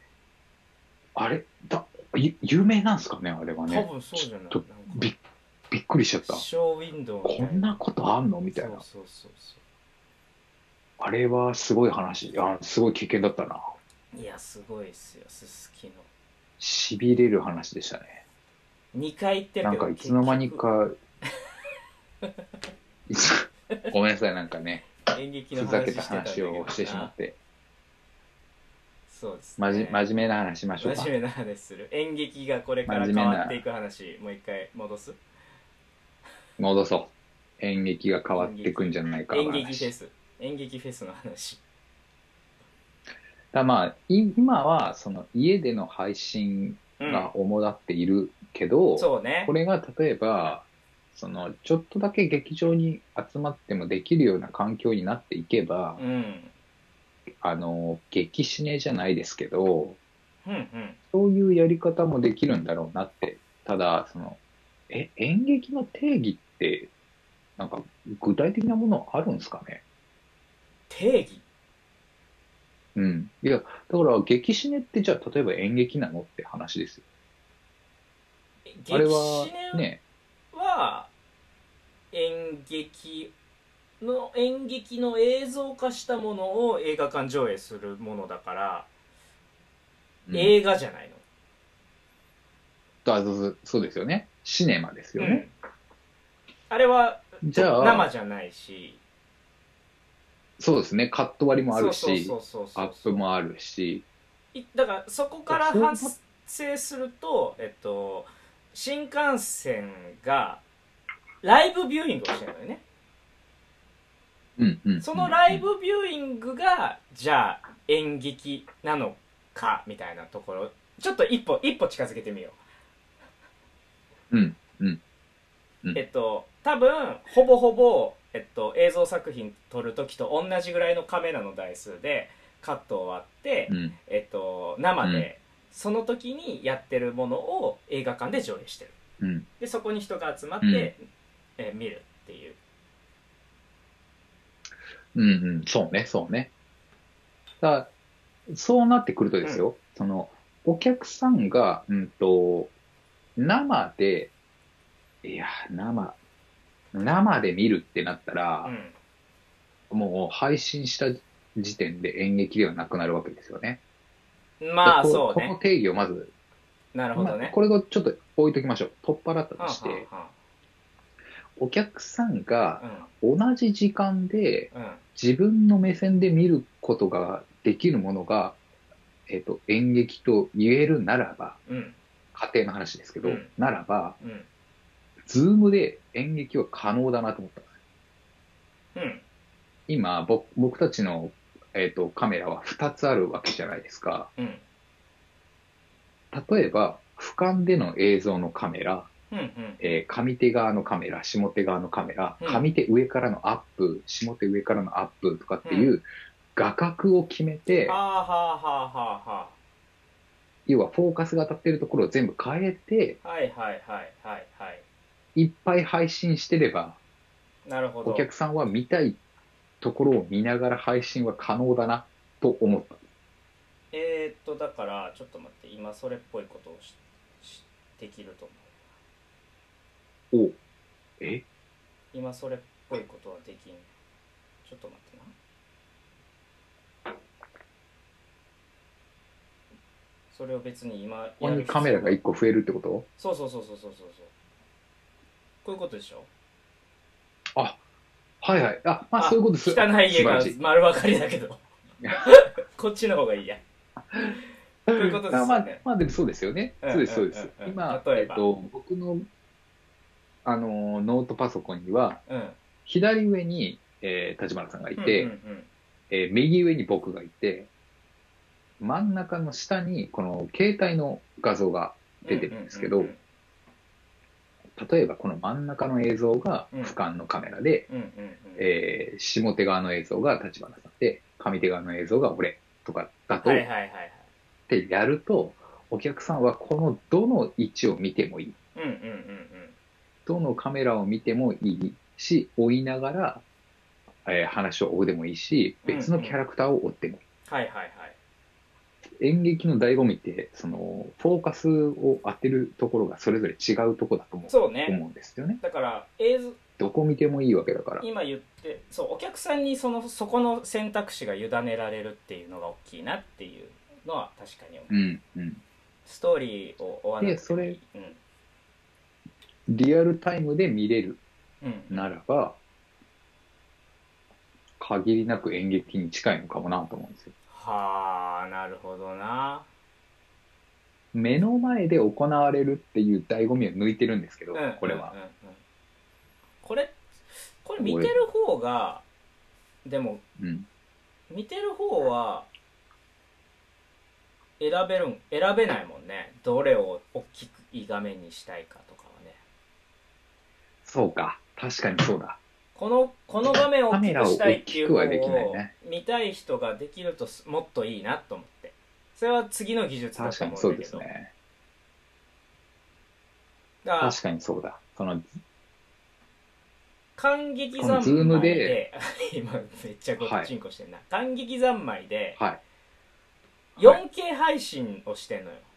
あれだ、ゆ有名なんですかね、あれは多ね。分そうじゃない？びびっくりしちゃった。ショーウィンドウみたいこんなことあんの？みたいな。そうそうそうそあれはすごい話。あ、すごい経験だったな。ういやすごいっすよすすきの痺れる話でしたね。2回行ってるなんかいつの間に結か、<laughs> ごめんなさい、なんかね、局演劇のふざけた話をしてしまって、そうですまじね真面目な話しましょうか真。面目な話する演劇がこれから変わっていく話もう一回戻す？戻そう。演劇が変わってくんじゃないかの演話。劇フェス演劇フェスの話。だまあ、い今は、その家での配信うん。が主だっているけど、そうね。これが例えば、その、ちょっとだけ劇場に集まってもできるような環境になっていけば、うん。あの、劇シネじゃないですけど、うんうん。そういうやり方もできるんだろうなって。ただ、その、え、演劇の定義って、なんか、具体的なものあるんですかね？定義うん。いや、だから、劇シネってじゃあ、例えば演劇なのって話ですよ。あれはね、は演劇の演劇の映像化したものを映画館上映するものだから、うん映画じゃないのあそうそうですよね。シネマですよね。うんあれはじゃあ、生じゃないしそうですね。カット割りもあるし、アップもあるし、いだからそこからそう発生すると、えっと、新幹線がライブビューイングをしてるのよねうんうん。そのライブビューイングがじゃあ演劇なのかみたいなところちょっと一歩一歩近づけてみようんうん。うんえっと多分ほぼほぼ、えっと、映像作品撮る時と同じぐらいのカメラの台数でカットを割って、うん。えっと、生で、うんその時にやってるものを映画館で上映してるうん。でそこに人が集まって、うんえー見るっていううんうん。そうね、そうね。だからそうなってくるとですよ、その、お客さんが、うんと、生で、いや、生、生で見るってなったら、もう配信した時点で演劇ではなくなるわけですよね。うん、まあそうね。この定義をまず、なるほどね、まあこれをちょっと置いときましょう。取っ払ったはあとして、はお客さんがあは同じ時間であうん。うん自分の目線で見ることができるものが、えっ、と、演劇と言えるならば、うん。家庭の話ですけど、うん。ならば、うん。Zoomで演劇は可能だなと思った。うん。今、僕僕たちの、えっとカメラは2つあるわけじゃないですか。うん。例えば、俯瞰での映像のカメラ、うんうん。えー上手側のカメラ、下手側のカメラ、うん。上手上からのアップ、下手上からのアップとかっていう画角を決めて、はあはあはあはあは要はフォーカスが当たってるところを全部変えて、あはいはいはいはいはいいっぱい配信してれば、なるほど。お客さんは見たいところを見ながら配信は可能だなと思った。えー、っとだからちょっと待って今それっぽいことをししできると思う。おえ？今それっぽいことはできん。ちょっと待ってな。それを別に今ここにカメラが1個増えるってこと？そうそうそうそうそうそうそうこういうことでしょ？あ、はいはい。あ、まあそういうことです。汚い家が素晴らしい。丸分かりだけど。<laughs> こっちの方がいいや。そういうことですよね。あまあ、まあでもそうですよね。うんそうです、そうです。うんうんう。ん。今、例えば。えっと、僕の、あの、ノートパソコンには、うん。左上に、えー、立花さんがいて、うんうんえー右上に僕がいて、真ん中の下に、この携帯の画像がうん出てるんですけどうんうん例えばこの真ん中の映像がうん。俯瞰のカメラで、えー下手側の映像が立花さんで、上手側の映像が俺とかだと、ってやると、お客さんはこのどの位置を見てもいい。どのカメラを見てもいいし、追いながら、えー話を追うでもいいし、別のキャラクターを追ってもいい。はいはいはい演劇の醍醐味って、その、フォーカスを当てるところがそれぞれ違うところだと思うそうね思うんですよね。だから映像どこ見てもいいわけだから。今言ってそうお客さんにそのそこの選択肢が委ねられるっていうのが大きいなっていうのは確かに思う、うん、うん。ストーリーを追わなくてそれうんリアルタイムで見れるうんならば、限りなく演劇に近いのかもなと思うんですよ。はあなるほどな目の前で行われるっていう醍醐味を抜いてるんですけど、うんこれはうん。うんうんこれこれ見てる方がでもうん。見てる方は選べるん選べないもんねどれを大きくいい画面にしたいかとかはねそうか。確かにそうだ。このこの画面を大きくしたいっていう方カメラを大きくはできないをね。見たい人ができるとすもっといいなと思って。それは次の技術だ確とかにそうで思うんだけど。すね。だから確かにそうだ。その、感激三昧でで <laughs> 今めっちゃごっちんこしてんな、感激三昧ではい。4K 配信をしてんのよ、はい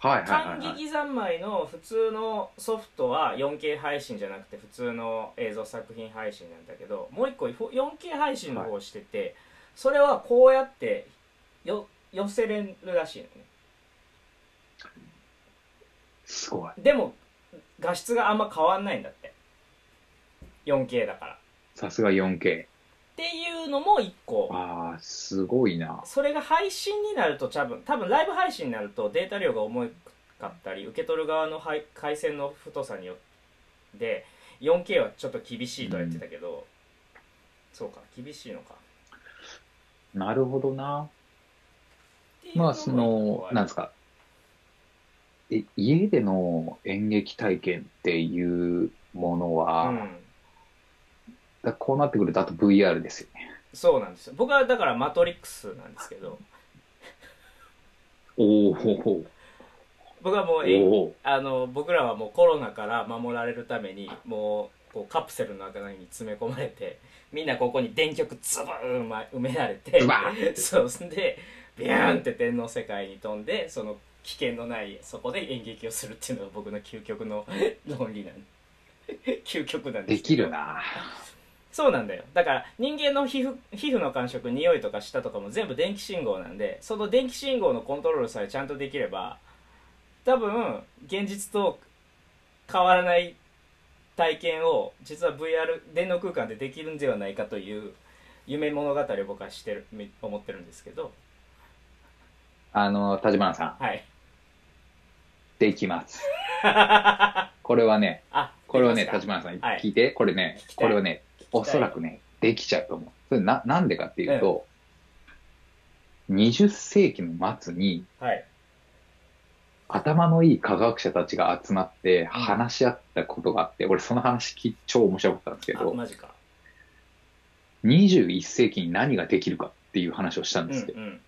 はいはい、感はい。激三昧の普通のソフトは 4K 配信じゃなくて普通の映像作品配信なんだけどもう一個 4K 配信の方をしてて、それはこうやってよ寄せれるらしいのねすごい。でも画質があんま変わんないんだって 4K だからっさすが 4K。ていうのも1個ああ、すごいな。それが配信になると多分多分ライブ配信になるとデータ量が重かったり受け取る側の配回線の太さによって 4K はちょっと厳しいとは言ってたけど、そうか厳しいのかなるほどな。まあ、その、なんですかか。え家での演劇体験っていうものは、うんだこうなってくるとあと VR ですよね。そうなんですよ。僕はだからマトリックスなんですけど。おお僕はもうあの僕らはもうコロナから守られるためにもうこうカプセルの中に詰め込まれてみんなここに電極ズバーン埋められてそうそんでビューンって天の世界に飛んでその危険のないそこで演劇をするっていうのが僕の究極の論理なん究極なんでですけどきるな。そうなんだよ。だから人間の皮膚皮膚の感触匂いとか舌とかも全部電気信号なんでその電気信号のコントロールさえちゃんとできれば多分現実と変わらない体験を実は VR 電脳空間でできるんではないかという夢物語を僕はしてるみ思ってるんですけど。あの、立花さん、はい。できます。<laughs> これはね、あこれはね、立花さん、はい。聞いて、これねこれはね、おそらくね、できちゃうと思う。それな、なんでかっていうと、20世紀の末に、はい。頭のいい科学者たちが集まって話し合ったことがあって、俺その話き超面白かったんですけど、あマジか。21世紀に何ができるかっていう話をしたんうんですよ。うん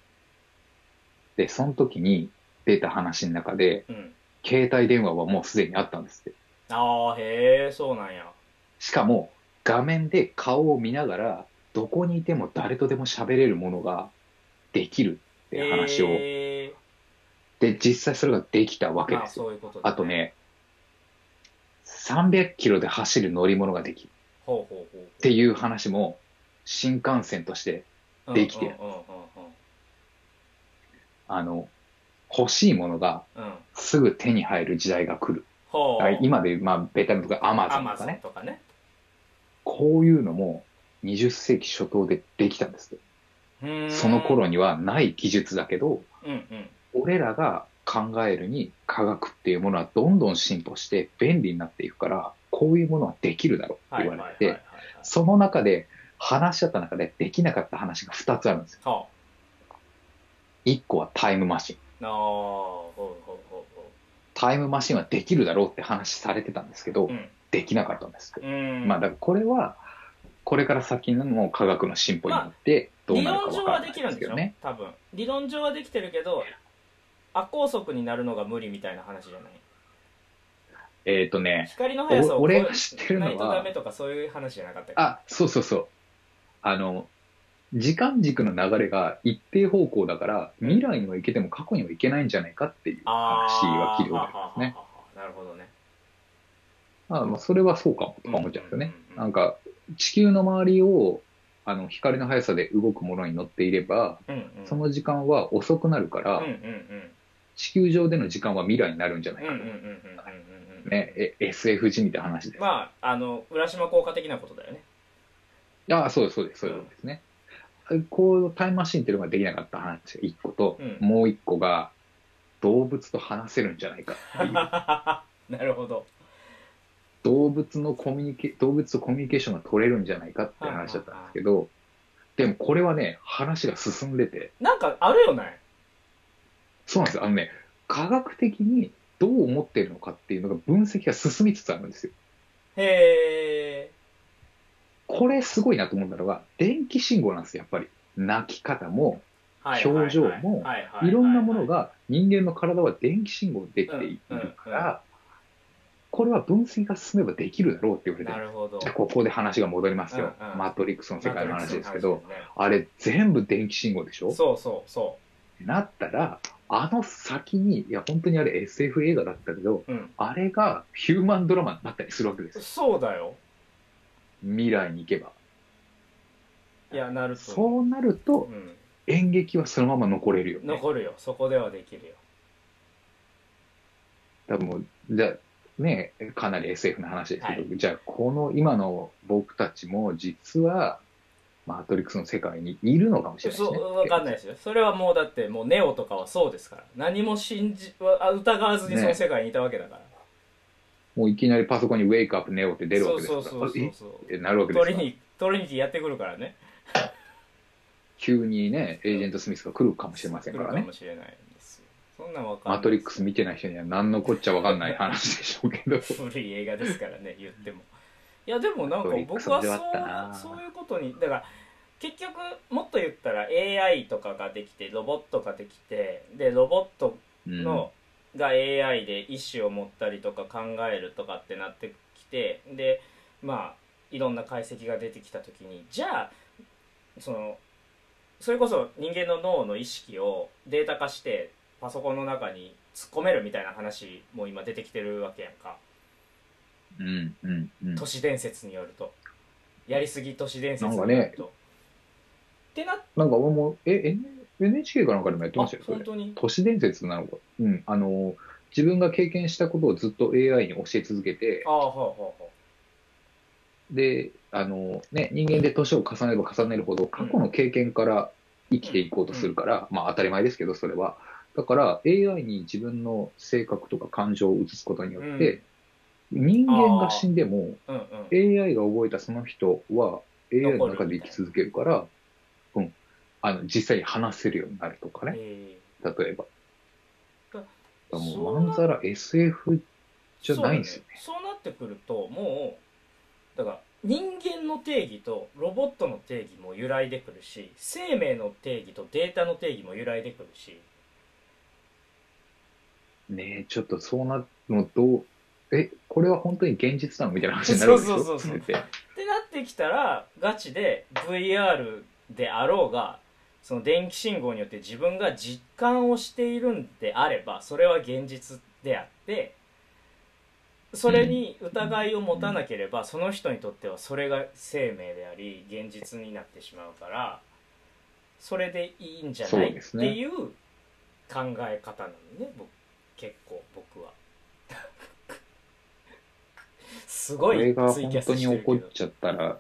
で、その時に出た話の中で、うん。携帯電話はもうすでにあったんですって。ああへえそうなんや。しかも、画面で顔を見ながら、どこにいても誰とでも喋れるものができるって話を、へで、実際それができたわーまあけですよ。そういうことだあとね、300キロで走る乗り物ができる。っていう話も、新幹線として、できて。あの、欲しいものがうん。うんすぐ手に入る時代が来る。ほう。今で、まあ、ベタなとかアマゾンとかね。こういうのも20世紀初頭でできたんですその頃にはない技術だけど、うんうん。俺らが考えるに科学っていうものはどんどん進歩して便利になっていくから、こういうものはできるだろうって言われて、その中で話し合った中でできなかった話が2つあるんですよ。は1個はタイムマシン。タイムマシンはできるだろうって話されてたんですけど、ううんできなかったんです。うんまあだからこれは、これから先の科学の進歩によってどう理なるか論上はわからないできるんでしょですけどね。多分理論上はできてるけど亜高速になるのが無理みたいな話じゃない？えっ、とね、光の速さをお俺が知ってるのはないとダメとかそういう話じゃなかったあ、そうそうそう。あの、時間軸の流れが一定方向だから、未来には行けても過去には行けないんじゃないかっていうあ話ーは聞いたことありますね。ははははなるほどねあまあ、それはそうかもとか思っちゃうんですよね。なんか、地球の周りを、あの、光の速さで動くものに乗っていれば、その時間は遅くなるから、地球上での時間は未来になるんじゃないかと。ね、え SFG みたいな話です。まああの浦島効果的なことだよねあそうです、そうです、そういうことですね。こう、タイムマシンっていうのができなかった話が一個と、うんもう一個が、動物と話せるんじゃないかっていう。<laughs> なるほど動物のコミュニケ、動物とコミュニケーションが取れるんじゃないかって話だったんですけど、でもこれはね、話が進んでて、なんかあるよね。そうなんですよ。あのね、科学的にどう思ってるのかっていうのが分析が進みつつあるんですよ。へえこれすごいなと思ったのが、電気信号なんですよ、やっぱり。泣き方も、表情もいろんなものが人間の体は電気信号でできているから、これは分析が進めばできるだろうって言われてな、るほど。でここで話が戻りますよ。うんうん。マトリックスの世界の話ですけど、マトリックスの話ですね。あれ全部電気信号でしょ？そうそうそなったら、あの先に、いや本当にあれ SF 映画だったけど、ううん。あれがヒューマンドラマになったりするわけですよ。そうだよ。未来に行けば。いやなると。そうなると、うん。演劇はそのまま残れるよね。残るよ。そこではできるよ。多分もう、じゃあ、ね、かなり SF の話ですけど、じゃあ、この今の僕たちも実は、マトリックスの世界にいるのかもしれないですね。そう分かんないですよそれはもうだってもうネオとかはそうですから何も信じあ疑わずにその世界にいたわけだから、もういきなりパソコンにウェイクアップネオって出るわけですから。そうそうそうえそうなるわけですか？ら。トリニトリニティやってくるからね <laughs> 急にね、エージェント・スミスが来るかもしれませんからね来るか。もしれないそんなんわかんないマトリックス見てない人には何のこっちゃわかんない話でしょうけど。古い映画ですからね言っても。いやでもなんか僕はそうそういうことにだから結局もっと言ったら AI とかができてロボットができてでロボットうん。の、が AI で意思を持ったりとか考えるとかってなってきてでまあいろんな解析が出てきた時にじゃあそのそれこそ人間の脳の意識をデータ化してパソコンの中に突っ込めるみたいな話も今出てきてるわけやんかうん、うん、うん。都市伝説によるとやりすぎ都市伝説によなんかると、ってなっなんか俺も、え、N- NHK かなんかでもやってあましたよ、本。当に？都市伝説なのか？うん。あの、自分が経験したことをずっと AI に教え続けてあ、あほうほうほで、あの、ね、人間で年を重ねれば重ねるほど、過去の経験から生きていこうとするから、まあ当たり前ですけど、それは。だから、AI に自分の性格とか感情を移すことによって、人間が死んでも、AI が覚えたその人は AI の中で生き続けるから、うん。あの、実際に話せるようになるとかね、え例えば。だもそうまんざら SF じゃないんですよね。そう,、そうなってくるともうだから人間の定義とロボットの定義も揺らいでくるし生命の定義とデータの定義も揺らいでくるしねえ、ちょっとそうなのどう、え、これは本当に現実なのみたいな話になるわけでしょ？そうそうそうそう。それってなってきたらガチで VR であろうがその電気信号によって自分が実感をしているんであればそれは現実であってそれに疑いを持たなければその人にとってはそれが生命であり現実になってしまうからそれでいいんじゃない、っていう考え方なのね僕結構僕はすごいこれがツイキャス本当にしてるけど起こっちゃったら、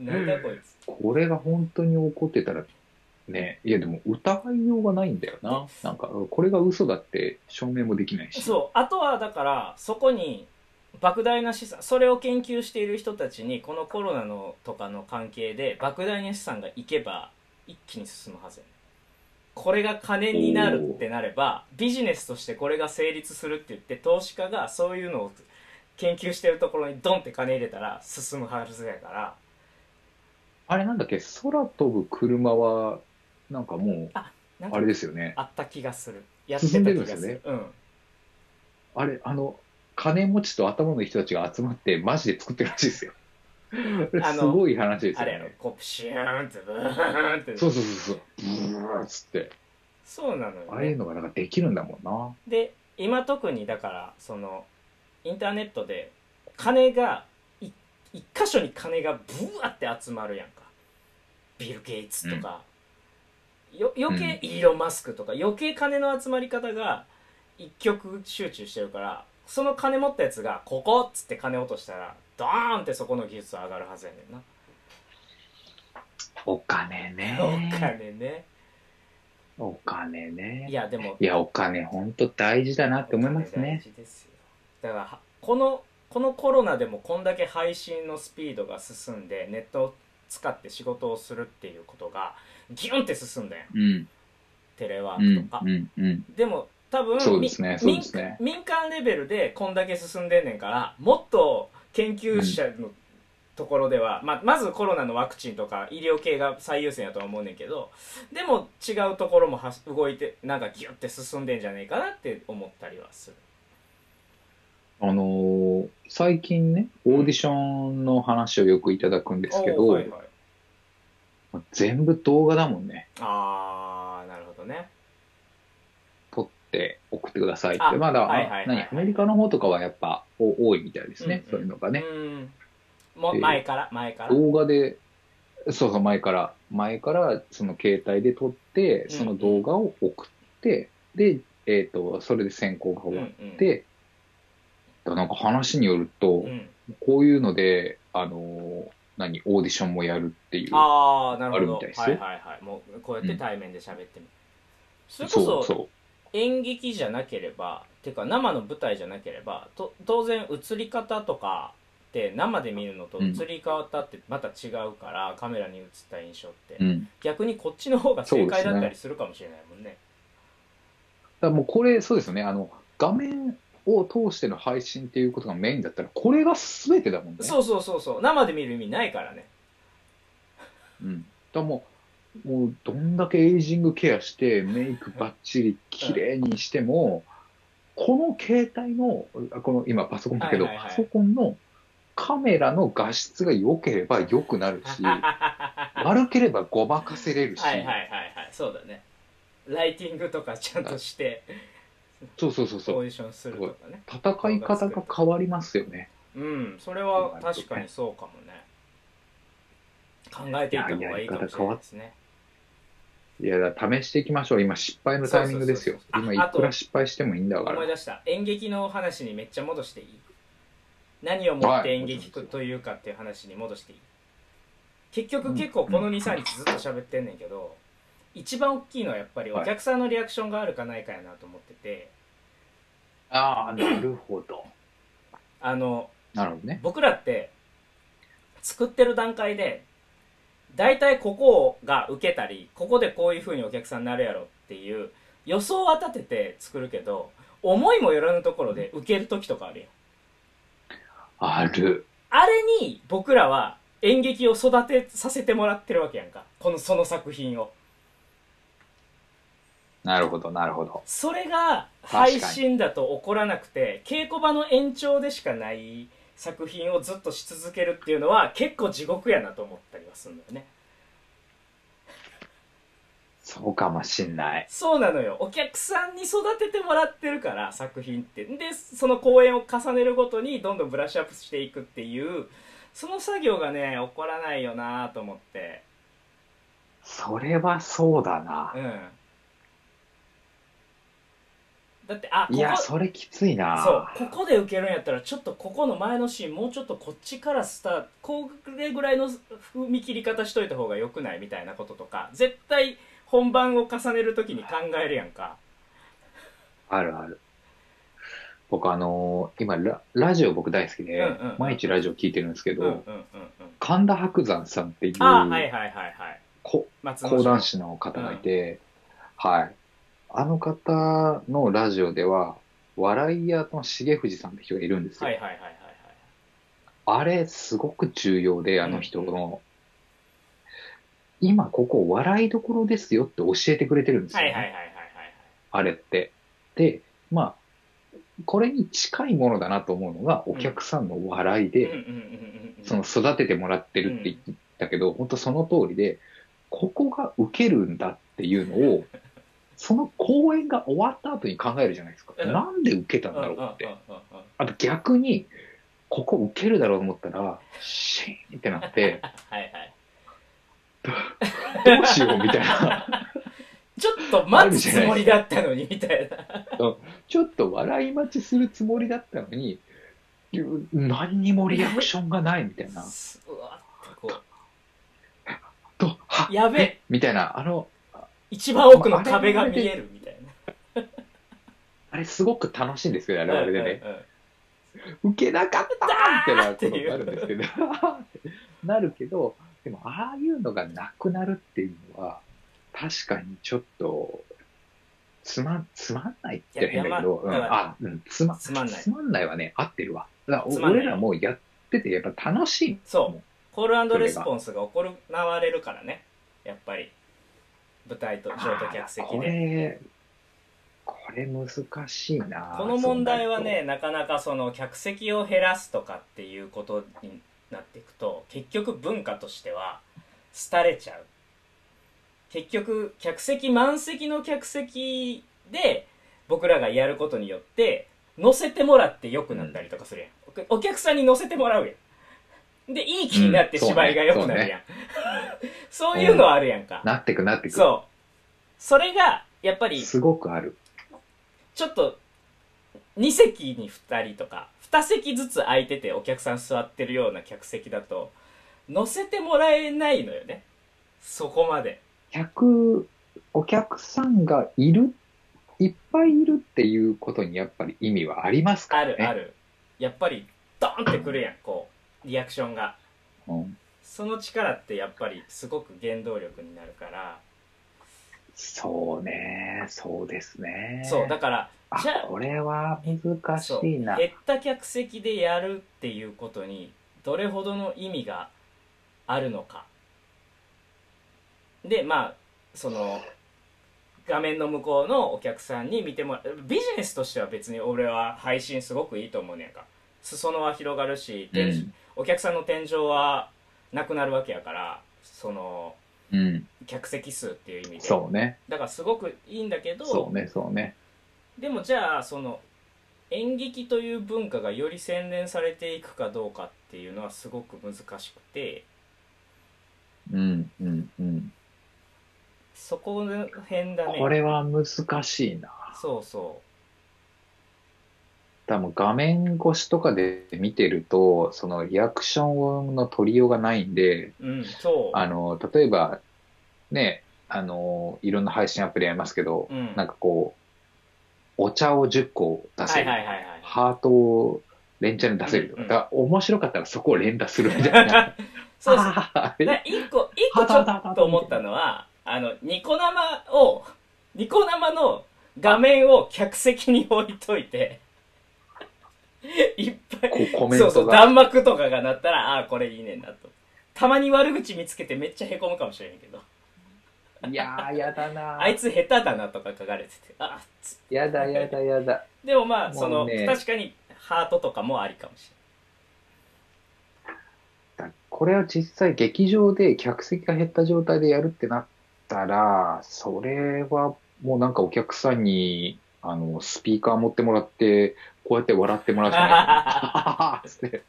なんだこいつこれが本当に起こってたら、ね、いやでも疑いようがないんだよな。なんか、これが嘘だって証明もできないし。そうあとはだからそこに莫大な資産それを研究している人たちにこのコロナのとかの関係で莫大な資産がいけば一気に進むはずやねこれが金になるってなればビジネスとしてこれが成立するって言って投資家がそういうのを研究してるところにドンって金入れたら進むはずやから。あれなんだっけ、空飛ぶ車は、なんかもう、なんかあれですよね。あった気がする。やってた進んで気がすよね。する。うん。あれ、あの、金持ちと頭のいい人たちが集まって、マジで作ってるらしいですよ。<laughs> あのすごい話ですあれやろよね。こうプシューンってブーンってそうそうそうそう。ブーッつって。そうなのよ、ね、ああいうのがなんかできるんだもんな。で今特にだからそのインターネットで金がい一箇所に金がブワって集まるやんかビル・ゲイツとか、よ余計イーロン・マスクとか余計金の集まり方が一極集中してるからその金持ったやつがここっつって金落としたらドーンってそこの技術上がるはずやねんな、お金ね。お金ねお金ね。いやでもいや、お金本当大事だなって思いますお金大ね。事ですよだからはこのこのコロナでもこんだけ配信のスピードが進んでネットを使って仕事をするっていうことがギュンって進んだやんうん。テレワうんークとか、。うん。うん。でも多分そうですねみそうですね。民民間レベルでこんだけ進んでんねんからもっと研究者のところでは、まあ、まずコロナのワクチンとか医療系が最優先やとは思うねんけどでも違うところもはし動いてなんかギュッて進んでんじゃねえかなって思ったりはする。あのー最近ね、オーディションの話をよくいただくんですけど、はいはい、全部動画だもんね。ああなるほどね撮って送ってくださいっあて。まだ、はいはいはいアメリカの方とかはやっぱお多いみたいですね。うんうん。そういうのがね。うん。もうで前から前から。動画で、そうそう、前から、前からその携帯で撮って、その動画を送って、で、えっ、と、それで選考が終わって、だからなんか話によると、うん。うんこういうので、あのー何、オーディションもやるっていう。ああなるほど。あるみたいですよ。はいはいはい。もうこうやって対面で喋ってみる、それこそう。そそ演劇じゃなければてか生の舞台じゃなければと当然映り方とかって生で見るのと映り方ってまた違うから、カメラに映った印象って、う。うん。逆にこっちの方が正解だったりするかもしれないもんねらもうこれ、そうですよね。あの、画面を通しての配信っていうことがメインだったら、これが全てだもんね。そうそうそうそう生で見る意味ないからねうん。だもう、もうどんだけエイジングケアして、メイクバッチリ綺麗にしても、この携帯の、あこの今パソコンだけど、パソコンのカメラの画質が良ければ良くなるし、は <laughs> 悪ければごまかせれるし、いはいはいはい。そうだね。ライティングとかちゃんとしてそうそうそうそう。オーディションするとかね。戦い方が変わりますよね。うん。それは確かにそうかもね。考えていった方がいいかもしれないですねいや、試していきましょう。今失敗のタイミングですよそう。そうそうそうあ今いくら失敗してもいいんだから思い。出した演劇の話にめっちゃ戻していい？何をもって演劇というかっていう話に戻していい？結局結構この23日ずっと喋ってんねんけど一番大きいのはやっぱりお客さんのリアクションがあるかないかやなと思っててああ、なるほど。あのなるほどね。僕らって作ってる段階で大体ここが受けたりここでこういう風にお客さんになるやろっていう予想は立てて作るけど思いもよらぬところで受ける時とかあるやんある。あれに僕らは演劇を育てさせてもらってるわけやんかこのその作品をなるほど、なるほど。それが配信だと起こらなくて稽古場の延長でしかない作品をずっとし続けるっていうのは結構地獄やなと思ったりはするんだよね。そうかもしんない。そうなのよ。お客さんに育ててもらってるから作品って。でその公演を重ねるごとにどんどんブラッシュアップしていくっていうその作業がね起こらないよなと思って。それはそうだな。う。んだってあこいや、こそれきついな。そうここで受けるんやったらちょっとここの前のシーンもうちょっとこっちからスタートこれぐらいの踏み切り方しといた方がよくないみたいなこととか絶対本番を重ねるときに考えるやんかあるある。僕あのー今ラ、ラジオ僕大好きで、うんうんうん毎日ラジオ聞いてるんですけど、うんうんうんうん神田伯山さんっていうはいはいはいはいこ講談師の方がいて、はい。あの方のラジオでは、笑い屋の重藤さんって人がいるんですよ。はいはいはいはいはい。あれ、すごく重要で、あの人の、今ここ笑いどころですよって教えてくれてるんですよ、ね。はいはいはいはいはいあれって。で、まあ、これに近いものだなと思うのが、お客さんの笑いで、はいうんうんうんうんうん。その育ててもらってるって言ったけど、本当その通りで、ここが受けるんだっていうのを、<laughs> その公演が終わった後に考えるじゃないですか。うんなんで受けたんだろうって。あと逆に、ここ受けるだろうと思ったら、シーンってなって、<laughs> はいはい。どうしようみたいな。<laughs> ちょっと待つつもりだったのにみたいな。ちょっと笑い待ちするつもりだったのに、何にもリアクションがないみたいな。うわってこと、はうやべ。え？みたいな、あの、一番奥の壁が見えるみたいな。あれすごく楽しいんですよ、あれはあれでね。受けなかったーってなることがあるんですけど、<laughs> なるけど、でもああいうのがなくなるっていうのは、確かにちょっと、つまん、つまんないって変だけど、つま、つまんない。つまんないはね、合ってるわ。だから俺らもやっててやっぱ楽しい。そう。コールレスポンスが行われるからね。やっぱり舞台とショート客席こでれ、これ難しいな。この問題はねなかなかその客席を減らすとかっていうことになっていくと結局文化としては廃れちゃう。結局客席満席の客席で僕らがやることによって乗せてもらって良くなったりとかするやん、おお客さんに乗せてもらうやん。でいい気になって芝居が良くなるやん、そういうのはあるやんか、なってくなってく。そう。それがやっぱりすごくある。ちょっと2席に2人とか2席ずつ空いててお客さん座ってるような客席だと乗せてもらえないのよね。そこまで。客、お客さんがいる、いっぱいいるっていうことにやっぱり意味はありますかね。るある。やっぱりドーンってくるやんこうリアクションが。うんその力ってやっぱりすごく原動力になるから。そうね、そうですね。そうだからあじゃあこれは難しいな。減った客席でやるっていうことにどれほどの意味があるのか。でまあその画面の向こうのお客さんに見てもらう。ビジネスとしては別に俺は配信すごくいいと思うねんか。裾野は広がるし、天うん。お客さんの天井はなくなるわけやからそのうん、客席数っていう意味でそうね、だからすごくいいんだけどそうね、そうね。でもじゃあその演劇という文化がより洗練されていくかどうかっていうのはすごく難しくてうん、うん、うん。そこの辺だねこれは難しいな。そうそ多分画面越しとかで見てると、そのリアクションの取りようがないんで、ううんそう。あの、例えば、ね、あの、いろんな配信アプリありますけど、うん。なんかこう、お茶を10個出せる。はいはいはいはい。ハートを連チャンで出せるとか、うんうん。面白かったらそこを連打するみたいな。<laughs> そうそう。<laughs> 一個一個ちょっと思ったのはあのニコ生をニコ生の画面を客席に置いといて <laughs> いっぱい。コメンそうそうトが。弾幕とかが鳴ったらああーこれいいねんなと。たまに悪口見つけてめっちゃへこむかもしれんけど。いやー、やだな <laughs> あいつ下手だなとか書かれててあつやだやだやだ。でもまあその確かにハートとかもありかもしだこれは実際劇場で客席が減った状態でやるってなったら、それはもうなんかお客さんに、あの、スピーカー持ってもらって、こうやって笑ってもらうしかない。つって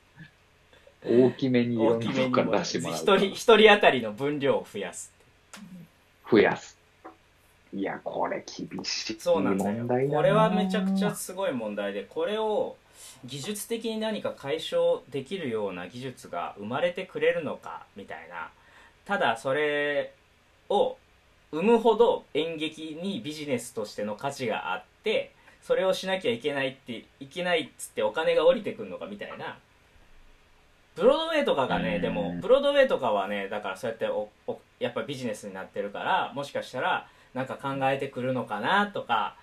大きめにいれないろんなとこか大きめにもら出してもらう。一人一人当たりの分量を増やす増やす。いや、これ厳しいそうなんだよ問題だなこれはめちゃくちゃすごい問題でこれを技術的に何か解消できるような技術が生まれてくれるのかみたいなただそれを生むほど演劇にビジネスとしての価値があってそれをしなきゃいけないっていけないっつってお金が降りてくるのかみたいな。ブロードウェイとかがうん。ねでもブロードウェイとかはねだからそうやっておおやっぱビジネスになってるからもしかしたらなんか考えてくるのかなとか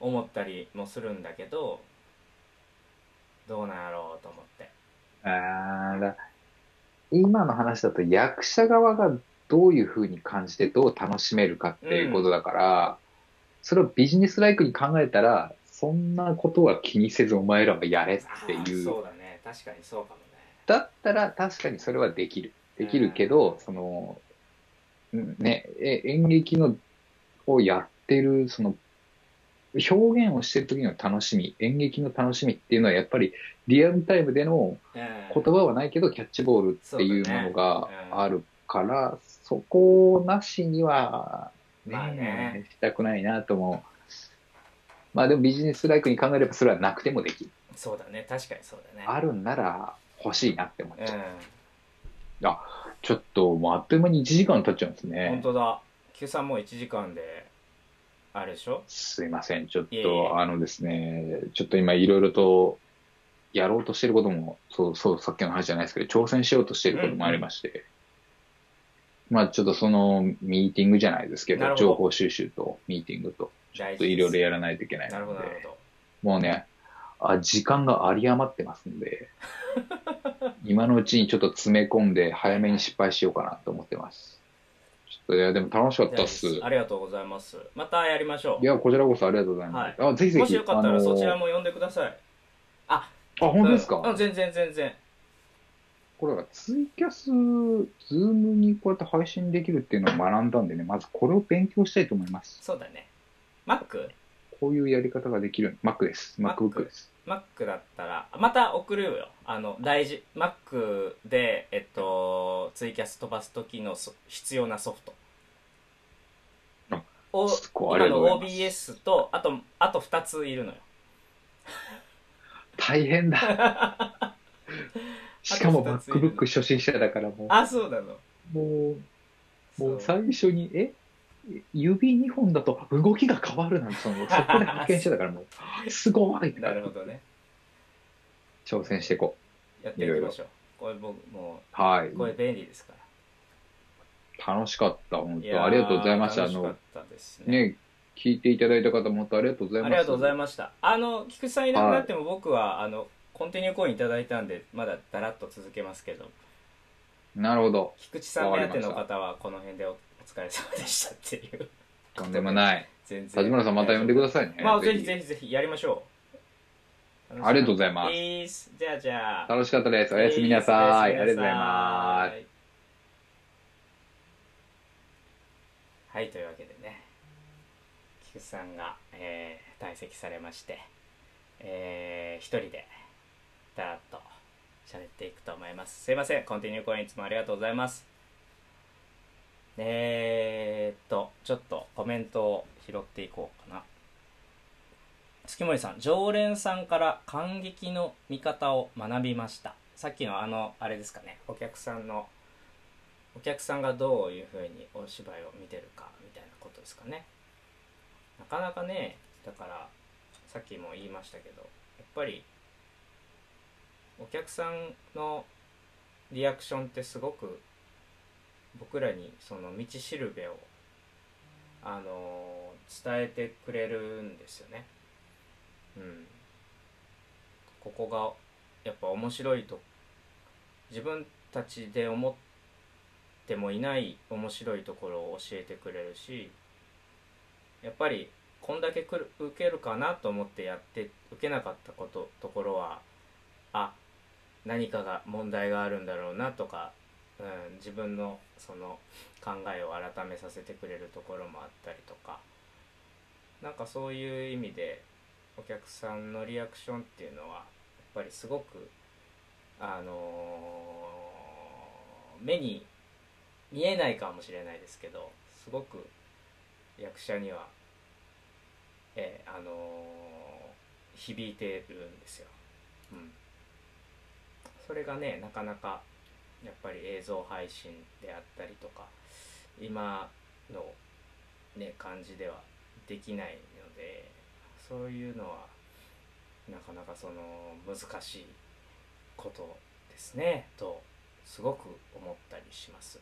思ったりもするんだけどどうなんやろうと思って。あーだ今の話だと役者側がどういう風に感じてどう楽しめるかっていうことだから、それをビジネスライクに考えたら、そんなことは気にせずお前らはやれっていう。そうだね。確かにそうかもね。だったら確かにそれはできる。できるけど、その、うんね、え演劇のをやってる、その、表現をしてる時の楽しみ、演劇の楽しみっていうのはやっぱりリアルタイムでのうん。言葉はないけどキャッチボールっていうものがあるから、そこなしには、ねまあねしたくないなとも。まあでもビジネスライクに考えればそれはなくてもできる。そうだね確かにそうだねあるんなら欲しいなって思っちゃう。うちょっともうあっという間に1時間経っちゃうんですんね。本当だ Q さんもう1時間であれでしょ？すいません。ちょっと、あのですね、ちょっと今いろいろとやろうとしてることも、そうそう、さっきの話じゃないですけど、挑戦しようとしてることもありまして、まあちょっとそのミーティングじゃないですけど、なるほど。情報収集とミーティングと、ちょっといろいろやらないといけないなるほので、どなるほど。もうね、あ、時間が有り余ってますんで、<laughs> 今のうちにちょっと詰め込んで早めに失敗しようかなと思ってます。ちょっと、いや、でも楽しかったっす。ありがとうございます。またやりましょいや、こちらこそありがとうございます。あ、ぜひうぜひ。もしよかったらあのーそちらも呼んでください。あ、本当ですか、うん。うん全然全然これはツイキャス、ズームにこうやって配信できるっていうのを学んだんでね、まずこれを勉強したいと思います。そうだね Mac? こういうやり方ができる。Mac です。Mac MacBook です。Mac だったらまた送るよあの大事 Mac でえっとツイキャス飛ばす時のそ必要なソフトあおすごいあのがとうござい OBS とあとあと2ついるのよ大変だ。<laughs> しかも MacBook 初心者だからもあそうなの。う、もう、もう最初に、え？指2本だと動きが変わるなんて、その <laughs> そこで発見してたからもう、すごいなる。ほどね。挑戦していこやっていきましょう。これ僕もう。はうこれい。便利ですから。楽しかった、本当。ありがとうございました。あの楽しかっ、たですね。ね、聞いていただいた方、本当ありがとうございます。ありがとうございました。あの菊池さんいなくなっても僕は、あのコンティニューコインいただいたんでまだだらっと続けますけどなるほど。菊池さん目当ての方はこの辺でおお疲れ様でしたっていうとんでもない。全然田島さんまた呼んでくださいね。まあぜひぜひぜひやりましょうありがとうございますじゃあじゃあ楽しかったです。おやすみなさい。ありがとうございます。すはいというわけでね菊池さんが、えー退席されまして、えー一人でだらっと喋っていくと思います。すいません。コンティニューコインいつもありがとうございます。えー、っとちょっとコメントを拾っていこうかな。月森さん常連さんから感激の見方を学びました。さっきのあのあれですかね。お客さんのお客さんがどういうふうにお芝居を見てるかみたいなことですかね。なかなかねだからさっきも言いましたけどやっぱりお客さんのリアクションってすごく僕らにその道しるべをあの伝えてくれるんですよね。うん、ここがやっぱ面白いと自分たちで思ってもいない面白いところを教えてくれるしやっぱりこんだけ来る受けるかなと思ってやって受けなかったことところはあ何かが問題があるんだろうなとか、うん、自分のその考えを改めさせてくれるところもあったりとかなんかそういう意味でお客さんのリアクションっていうのはやっぱりすごくあのー目に見えないかもしれないですけどすごく役者には、えーあのー響いてるんですよ。うん、それがねなかなかやっぱり映像配信であったりとか今の、ね、感じではできないのでそういうのはなかなかその難しいことですねとすごく思ったりします。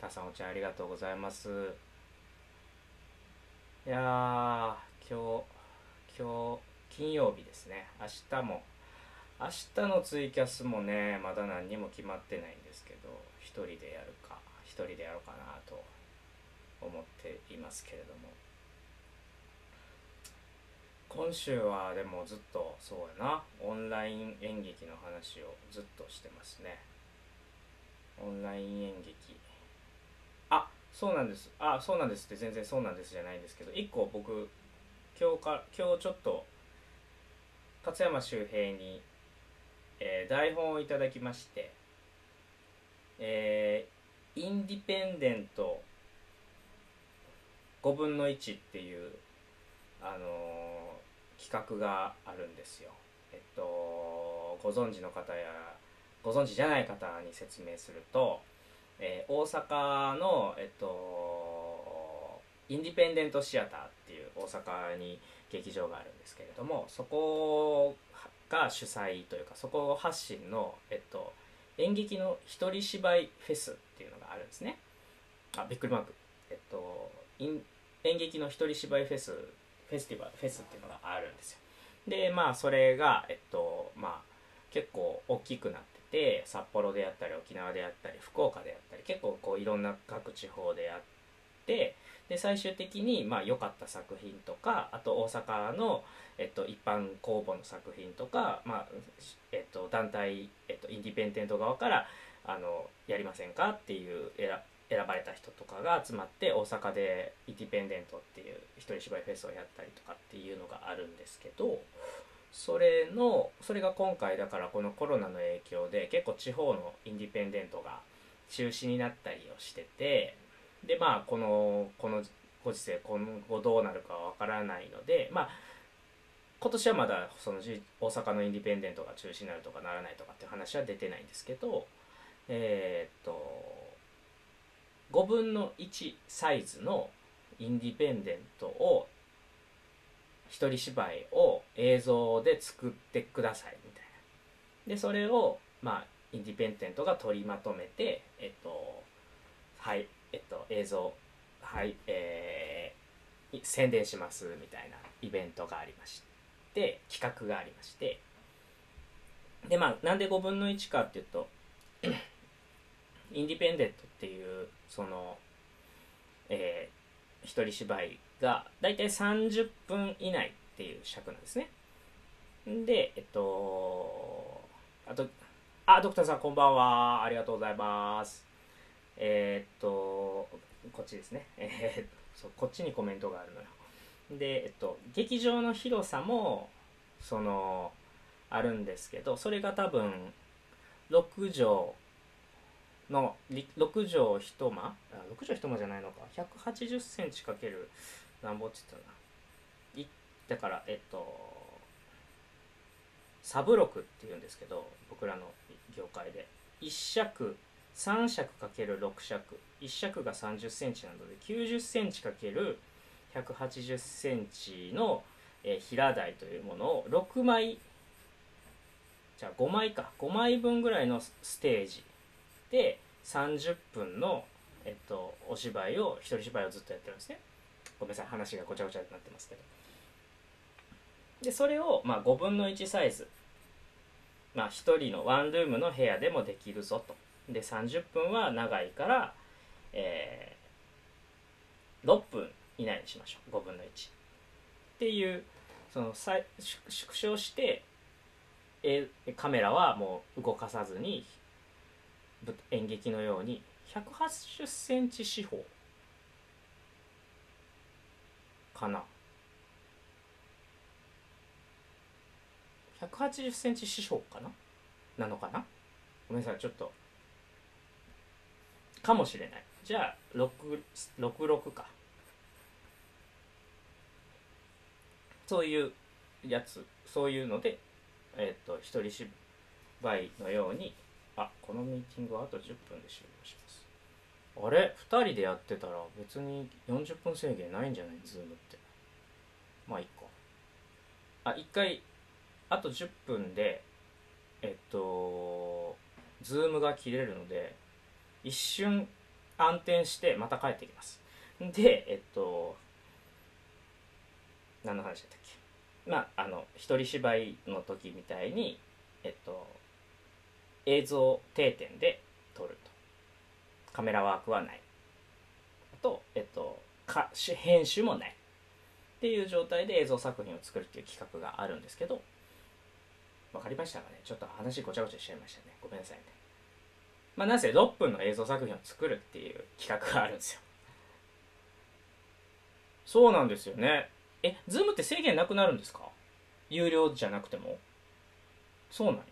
たさんお茶ありがとうございます。いやー今日今日金曜日ですね明日も明日のツイキャスもねまだ何にも決まってないんですけど一人でやるか一人でやろうかなと思っていますけれども。今週はでもずっとそうやなオンライン演劇の話をずっとしてますね。オンライン演劇。あそうなんです。あそうなんですって全然そうなんですじゃないんですけど一個僕今日か今日ちょっと勝山周平に、えー台本をいただきまして、えーインディペンデント5分の1っていう、あのー企画があるんですよ。えっと、ご存知の方やご存知じゃない方に説明すると、えー大阪の、えっと、インディペンデントシアターっていう大阪に劇場があるんですけれどもそこが主催というかそこ発信の、えっと、演劇の一人芝居フェスっていうのがあるんですね。あびっくりマーク。えっと演劇の一人芝居フェスフェスティバルフェスっていうのがあるんですよ。でまあそれがえっとまあ結構大きくなってて札幌でやったり沖縄でやったり福岡でやったり結構こういろんな各地方でやってで最終的にまあ良かった作品とかあと大阪の、えっと、一般公募の作品とか、まあえっと、団体、えっと、インディペンデント側からあのやりませんかっていう選ばれた人とかが集まって大阪でインディペンデントっていう一人芝居フェスをやったりとかっていうのがあるんですけどそれのそれが今回だからこのコロナの影響で結構地方のインディペンデントが中止になったりをしててでまあこのこのご時世今後どうなるかは分からないのでまあ今年はまだその大阪のインディペンデントが中止になるとかならないとかっていう話は出てないんですけどえーっと5分の1サイズのインディペンデントを一人芝居を映像で作ってくださいみたいな。でそれをまあインディペンデントが取りまとめてえっとはいえっと映像はいえい宣伝しますみたいなイベントがありまして企画がありまして。でまあなんで5分の1かっていうと <clears throat> インディペンデントっていうそのえー、一人芝居がだいたい30分以内っていう尺なんですね。でえっとあとあドクターさんこんばんは。ありがとうございます。えー、っとこっちですね。えー、そうこっちにコメントがあるのよ。でえっと劇場の広さもそのあるんですけどそれが多分6畳の6畳一間？6畳一間じゃないのか。180センチかけるなんぼって言ったな。いだからえっとサブロクっていうんですけど僕らの業界で。1尺3尺かける6尺。1尺が3 0センチなので9 0センチかける1 8 0センチの、え、平台というものを6枚じゃあ5枚か5枚分ぐらいのステージで30分の、えっと、お芝居を一人芝居をずっとやってるんですね。ごめんなさい話がごちゃごちゃになってますけど。でそれを、まあ、5分の1サイズ。まあ1人のワンルームの部屋でもできるぞと。で30分は長いから、えー、6分以内にしましょう。5分の1っていうその縮小してえカメラはもう動かさずに演劇のように180センチ四方。かな。180センチ四方かな？なのかな？ごめんなさいちょっと。かもしれない。じゃあ66か。そういうやつそういうのでえっ、と一人芝居のようにあこのミーティングはあと10分で終了します。あれ？2人でやってたら別に40分制限ないんじゃない？ Zoomって。まあいっかあ一回あと10分でえっと Zoomが切れるので一瞬暗転してまた帰ってきます。でえっと何の話だったっけ？まああの一人芝居の時みたいにえっと映像定点で撮ると。カメラワークはない。あとえっとか編集もない。っていう状態で映像作品を作るっていう企画があるんですけど分かりましたかね？ちょっと話ごちゃごちゃしちゃいましたね。ごめんなさいね。まあなぜ6分の映像作品を作るっていう企画があるんですよ。そうなんですよね。えズームって制限なくなるんですか？有料じゃなくても？そうなんや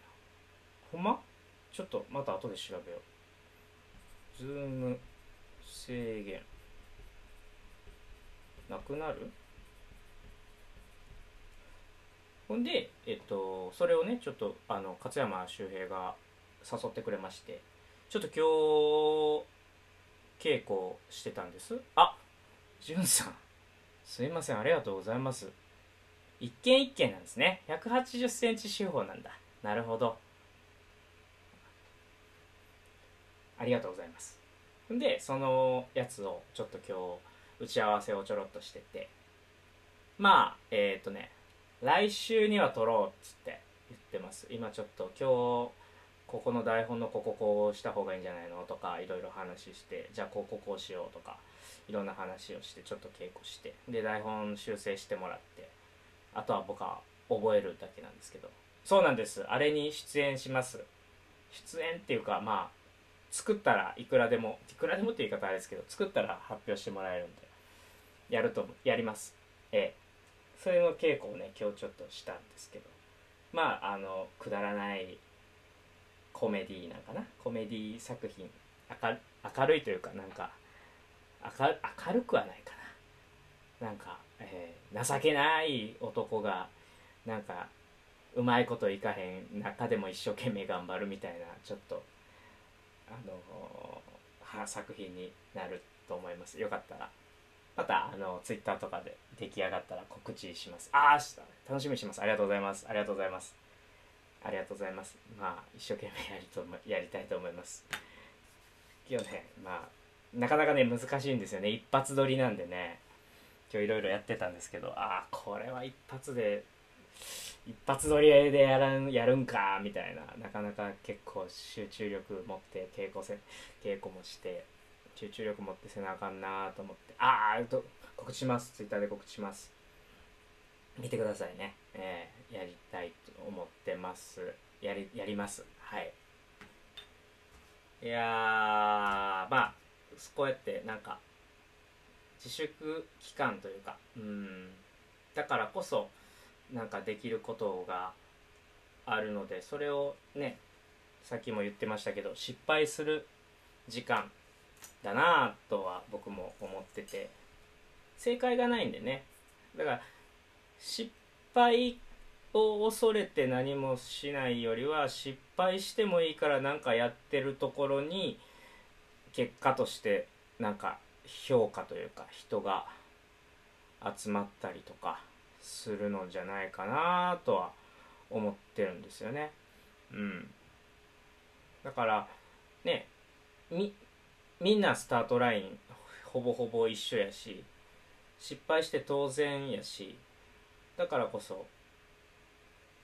ほんま？ちょっとまた後で調べよう。ズーム制限。なくなる？ほんで、えっと、それをね、ちょっと、あの、勝山周平が誘ってくれまして、ちょっと今日、稽古してたんです。あじゅんさん。すいません、ありがとうございます。一軒一軒なんですね。180センチ四方なんだ。なるほど。ありがとうございますでそのやつをちょっと今日打ち合わせをちょろっとしててまあえっ、ー、とね来週には撮ろうっつって言ってます今ちょっと今日ここの台本のこここうした方がいいんじゃないのとかいろいろ話してじゃあこここうしようとかいろんな話をしてちょっと稽古してで台本修正してもらってあとは僕は覚えるだけなんですけど。そうなんです。あれに出演します。出演っていうかまあ作ったらいくらでもいくらでもって言い方あれですけど作ったら発表してもらえるんでやるとやります。ええ。それの稽古をね今日ちょっとしたんですけど。まああのくだらないコメディーなんかな？コメディ作品。明明るいというかなんか明るくはないかな。なんか、えー、情けない男がなんかうまいこといかへん中でも一生懸命頑張るみたいなちょっとあの作品になると思います。よかったら。またあのツイッターとかで出来上がったら告知します。ああ楽しみにします。ありがとうございます。ありがとうございます。ありがとうございます。まあ一生懸命やりとやりたいと思います。今日ねまあなかなかね難しいんですよね。一発撮りなんでね。今日いろいろやってたんですけどああこれは一発で一発撮りでやらんやるんかみたいな。なかなか結構集中力持って稽古せ稽古もして集中力持ってせなあかんなと思って。ああ告知します。ツイッターで告知します。見てくださいね、えー、やりたいと思ってます。やりやります。はい。いやまあこうやってなんか自粛期間というかうんだからこそなんかできることがあるのでそれをねさっきも言ってましたけど失敗する時間だなとは僕も思ってて正解がないんでね。だから失敗を恐れて何もしないよりは失敗してもいいから何かやってるところに結果としてなんか評価というか人が集まったりとかするのじゃないかなとは思ってるんですよね。うん。だからねみみんなスタートラインほぼほぼ一緒やし失敗して当然やしだからこそ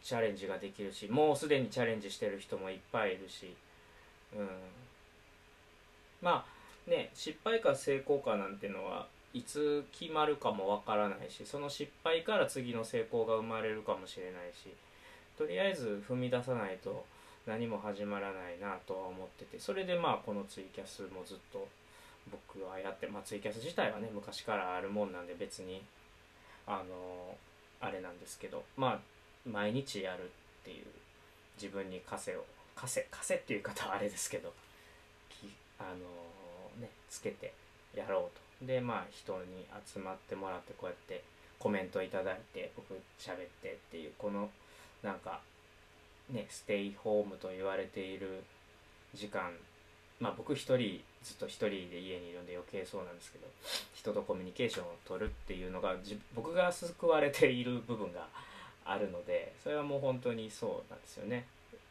チャレンジができるしもうすでにチャレンジしてる人もいっぱいいるし、うん、まあね失敗か成功かなんてのはいつ決まるかもわからないしその失敗から次の成功が生まれるかもしれないしとりあえず踏み出さないと何も始まらないなとは思っててそれでまあこのツイキャスもずっと僕はやって、まあ、ツイキャス自体はね昔からあるもんなんで別にあのあれなんですけどまあ毎日やるっていう自分に枷を枷枷っていう方はあれですけどあのねつけてやろうと。でまあ人に集まってもらってこうやってコメントいただいて僕喋ってっていうこのなんかねステイホームと言われている時間まあ僕一人ずっと一人で家にいるんで余計そうなんですけど人とコミュニケーションを取るっていうのが僕が救われている部分があるのでそれはもう本当にそうなんですよね。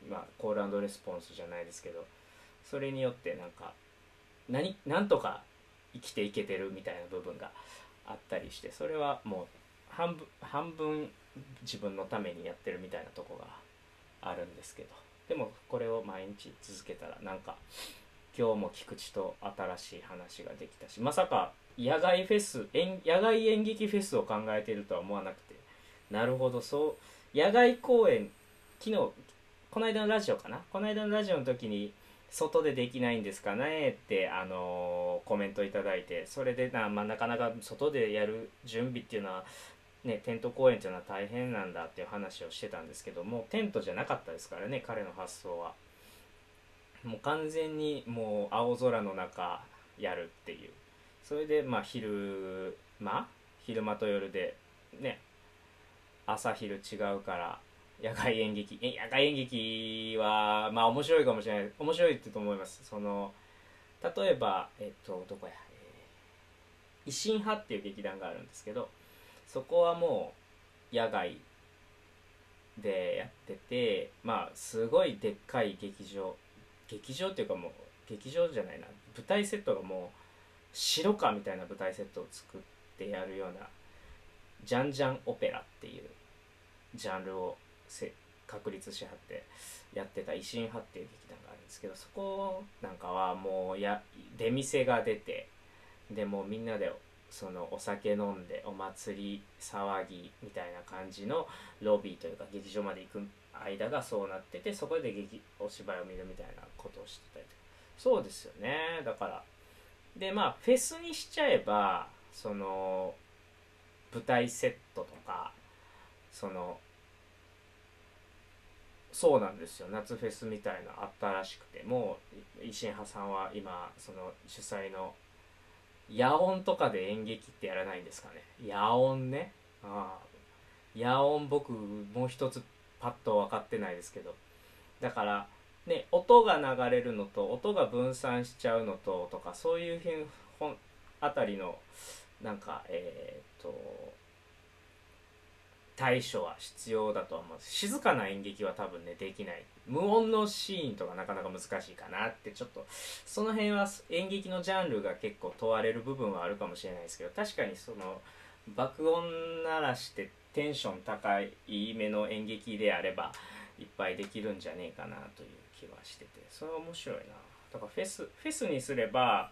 まあコールレスポンスじゃないですけどそれによってなんか何なんとか生きていけてるみたいな部分があったりしてそれはもう半分半分自分のためにやってるみたいなとこがあるんですけどでもこれを毎日続けたらなんか今日も菊池と新しい話ができたしまさか野外フェス野外演劇フェスを考えてるとは思わなくてなるほどそう野外公演昨日この間のラジオかな？この間のラジオの時に外でできないんですかねってあのー、コメントいただいてそれでな,、まあ、なかなか外でやる準備っていうのはね、テント公演っていうのは大変なんだっていう話をしてたんですけどもテントじゃなかったですからね彼の発想は。もう完全にもう青空の中やるっていう。それでまあ昼間？昼間と夜でね朝昼違うから野外演劇。野外演劇はまあ面白いかもしれない。面白いってと思います。その例えばえっとどこや、えー、維新派っていう劇団があるんですけどそこはもう野外でやっててまあすごいでっかい劇場。劇場っていうかもう劇場じゃないな。舞台セットがもう白かみたいな舞台セットを作ってやるようなジャンジャンオペラっていうジャンルを確立しはってやってた維新派っていう劇団があるんですけどそこなんかはもうや出店が出てでもみんなでそのお酒飲んでお祭り騒ぎみたいな感じのロビーというか劇場まで行く間がそうなっててそこで劇お芝居を見るみたいなことをしてたりとか。そうですよね。だからでまあフェスにしちゃえばその舞台セットとかそのそうなんですよ。夏フェスみたいなあったらしくてもう維新派さんは今その主催の野音とかで演劇ってやらないんですかね。野音ね。ああ野音僕もう一つパッと分かってないですけど。だからね音が流れるのと音が分散しちゃうのととかそういうあたりのなんかえっ、と対処は必要だと思う静かな演劇は多分ねできない。無音のシーンとかなかなか難しいかなってちょっとその辺は演劇のジャンルが結構問われる部分はあるかもしれないですけど確かにその爆音鳴らしてテンション高いめの演劇であればいっぱいできるんじゃねえかなという気はしてて。それは面白いな。だからフェスフェスにすれば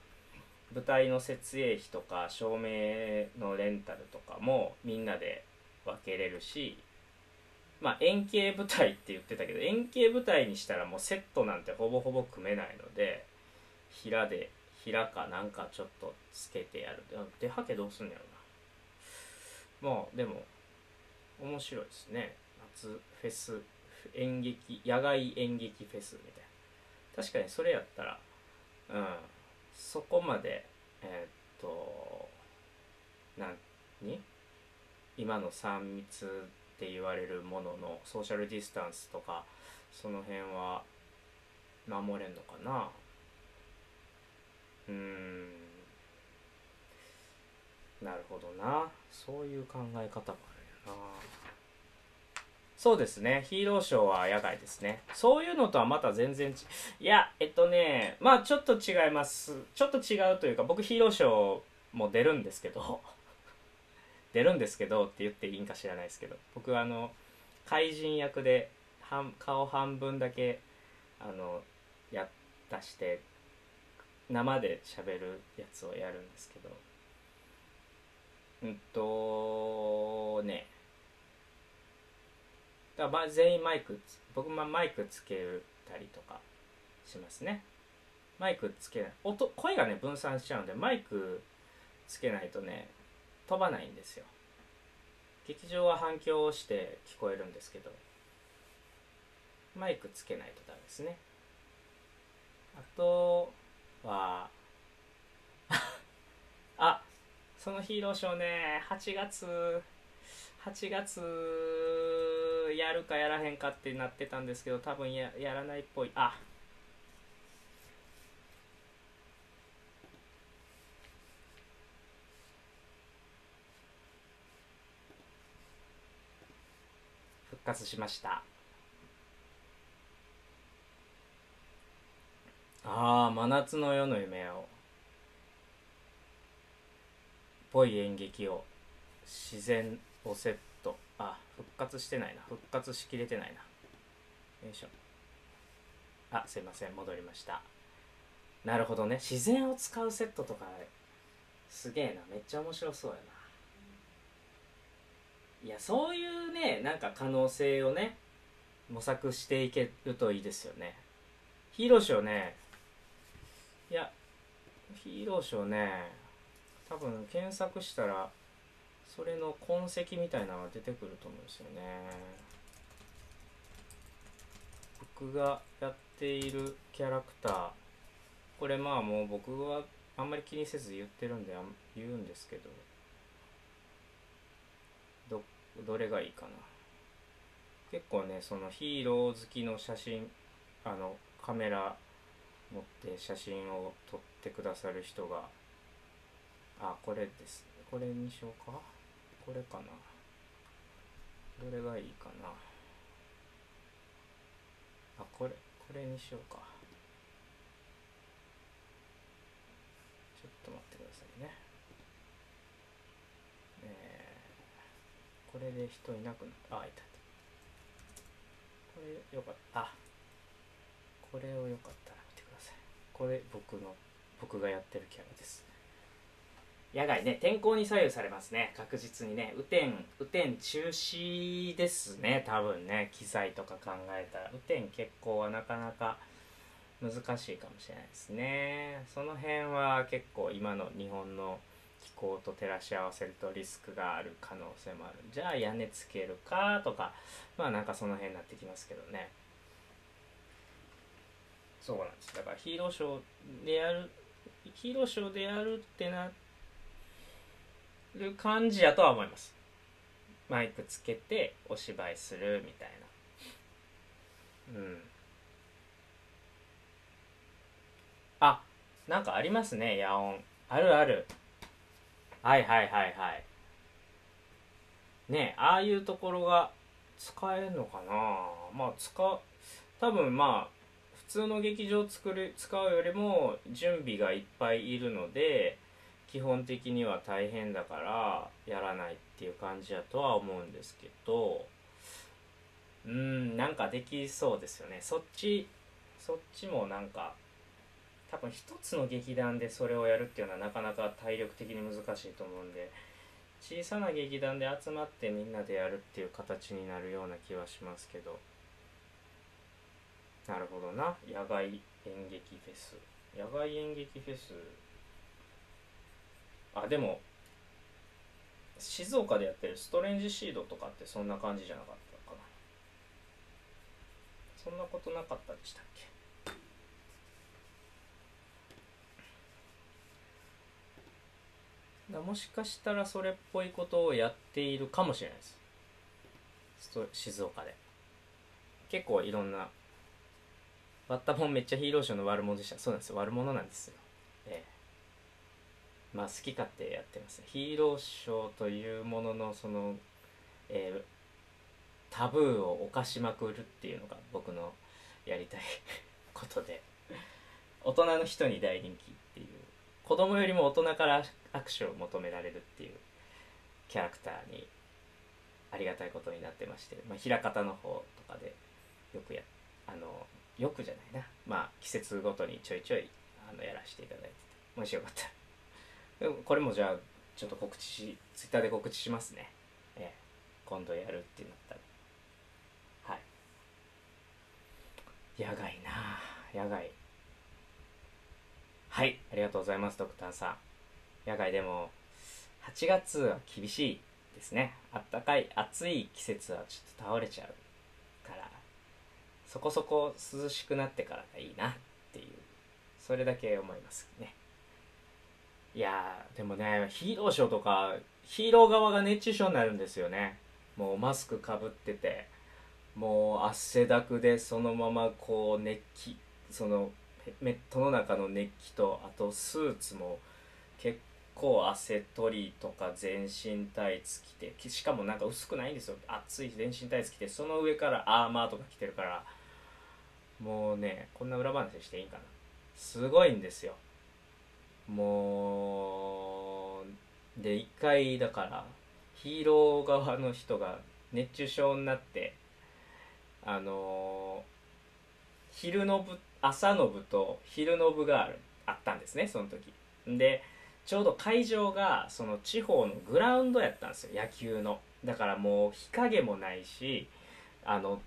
舞台の設営費とか照明のレンタルとかもみんなで分けれるしまあ円形舞台って言ってたけど円形舞台にしたらもうセットなんてほぼほぼ組めないので平で平かなんかちょっとつけてやる。出はけどうすんのやろな。まあでも面白いですね。夏フェス演劇野外演劇フェスみたいな。確かにそれやったらうん。そこまでえーっと何？今の3密って言われるもののソーシャルディスタンスとかその辺は守れんのかな？うん。なるほどな。そういう考え方もあるよな。そうですね。ヒーローショーは野外ですね。そういうのとはまた全然ちいやえっとねまあちょっと違います。ちょっと違うというか僕ヒーローショーも出るんですけど。出るんですけどって言っていいんか知らないですけど僕あの怪人役で半顔半分だけあのやったして生で喋るやつをやるんですけど。うんとね。だまあ全員マイクつ僕もマイクつけたりとかしますね。マイクつけない。音声がね分散しちゃうんでマイクつけないとね飛ばないんですよ。劇場は反響をして聞こえるんですけどマイクつけないとダメですね。あとは <laughs> あそのヒーローショーね8月8月やるかやらへんかってなってたんですけど多分ややらないっぽい。あ復活しました。ああ真夏の夜の夢を。ぽい演劇を自然をセット。あ復活してないな。復活しきれてないな。よいしょ。あすいません。戻りました。なるほどね。自然を使うセットとかすげえな。めっちゃ面白そうやな。いやそういうねなんか可能性をね模索していけるといいですよね。ヒーローショーね。いやヒーローショーね多分検索したらそれの痕跡みたいなのが出てくると思うんですよね。僕がやっているキャラクター。これまあもう僕はあんまり気にせず言ってるんで言うんですけど。どれがいいかな。結構ねそのヒーロー好きの写真あのカメラ持って写真を撮ってくださる人があこれですこれにしようか。これかな。どれがいいかな。あこれこれにしようかちょっと待ってくださいねえー、これで人いなくなった。あいた。いたこれよかった。あこれをよかったら見てください。これ僕の僕がやってるキャラです。野外ね天候に左右されますね。確実にね。雨天雨天中止ですね。多分ね。機材とか考えたら。雨天結構はなかなか難しいかもしれないですね。その辺は結構今の日本の気候と照らし合わせるとリスクがある可能性もある。じゃあ屋根つけるかとかまあなんかその辺になってきますけどね。そうなんです。だからヒーローショーでやるヒーローショーでやるってなる感じやとは思います。マイクつけてお芝居するみたいな。うん。あなんかありますね野音。あるある。はいはいはいはい。ねああいうところが使えるのかな？まあ使う多分まあ普通の劇場作る使うよりも準備がいっぱいいるので基本的には大変だからやらないっていう感じやとは思うんですけど。うんなんかできそうですよね。そっちそっちもなんか多分一つの劇団でそれをやるっていうのはなかなか体力的に難しいと思うんで小さな劇団で集まってみんなでやるっていう形になるような気はしますけど。なるほどな。野外演劇フェス。野外演劇フェス。あでも静岡でやってるストレンジシードとかってそんな感じじゃなかったかな。そんなことなかったでしたっけ？もしかしたらそれっぽいことをやっているかもしれないです。静岡で。結構いろんなバッタモンめっちゃヒーローショーの悪者でした。そうなんですよ。悪者なんですよ。ええ。まあ好き勝手やってます。ねヒーローショーというもののその、えータブーを犯しまくるっていうのが僕のやりたいことで。大人の人に大人気。子供よりも大人から握手を求められるっていうキャラクターにありがたいことになってまして、まあ、枚方の方とかでよくやあのよくじゃないな。まあ季節ごとにちょいちょいあのやらせていただいててもしよかった。らこれもじゃあちょっと告知しツイッターで告知しますね。ええ。今度やるってなったら。はい。野外な。あ野外はいありがとうございますドクターさん。野外でも8月は厳しいですね。あったかい暑い季節はちょっと倒れちゃうから。そこそこ涼しくなってからがいいなっていう。それだけ思いますね。いやでもねヒーローショーとかヒーロー側が熱中症になるんですよね。もうマスクかぶっててもう汗だくでそのままこう熱気そのメットの中の熱気とあとスーツも結構汗取りとか全身タイツ着てしかもなんか薄くないんですよ。暑い全身タイツ着てその上からアーマーとか着てるからもうねこんな裏話していいんかな。すごいんですよ。もうで一回だからヒーロー側の人が熱中症になってあの昼の部朝の部と昼の部があるあったんですねその時。でちょうど会場がその地方のグラウンドやったんですよ野球の。だからもう日陰もないしあの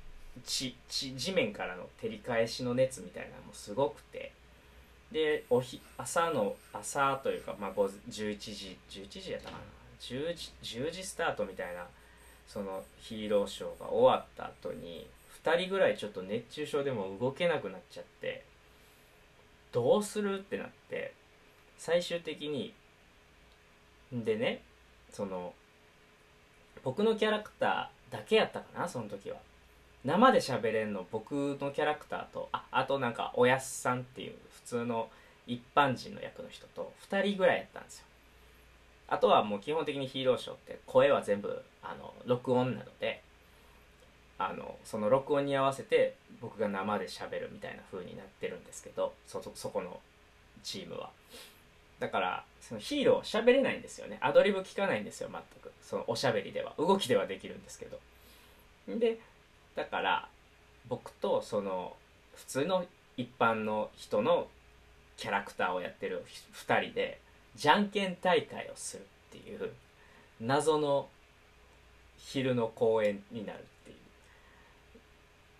地地地面からの照り返しの熱みたいなのもすごくて。でおひ朝の朝というか、まあ、11時11時やったかな。10時 ,10 時スタートみたいなそのヒーローショーが終わった後に2人ぐらいちょっと熱中症でも動けなくなっちゃってどうする？ってなって最終的にでねその僕のキャラクターだけやったかなその時は。生で喋れんの僕のキャラクターとああとなんかおやすさんっていう普通の一般人の役の人と2人ぐらいやったんですよ。あとはもう基本的にヒーローショーって声は全部あの録音なのであのその録音に合わせて僕が生で喋るみたいな風になってるんですけどそこのチームは。だからそのヒーロー喋れないんですよね。アドリブ聞かないんですよ全く。そのおしゃべりでは。動きではできるんですけど。でだから僕とその普通の一般の人のキャラクターをやってる2人でじゃんけん大会をするっていう謎の昼の公演になる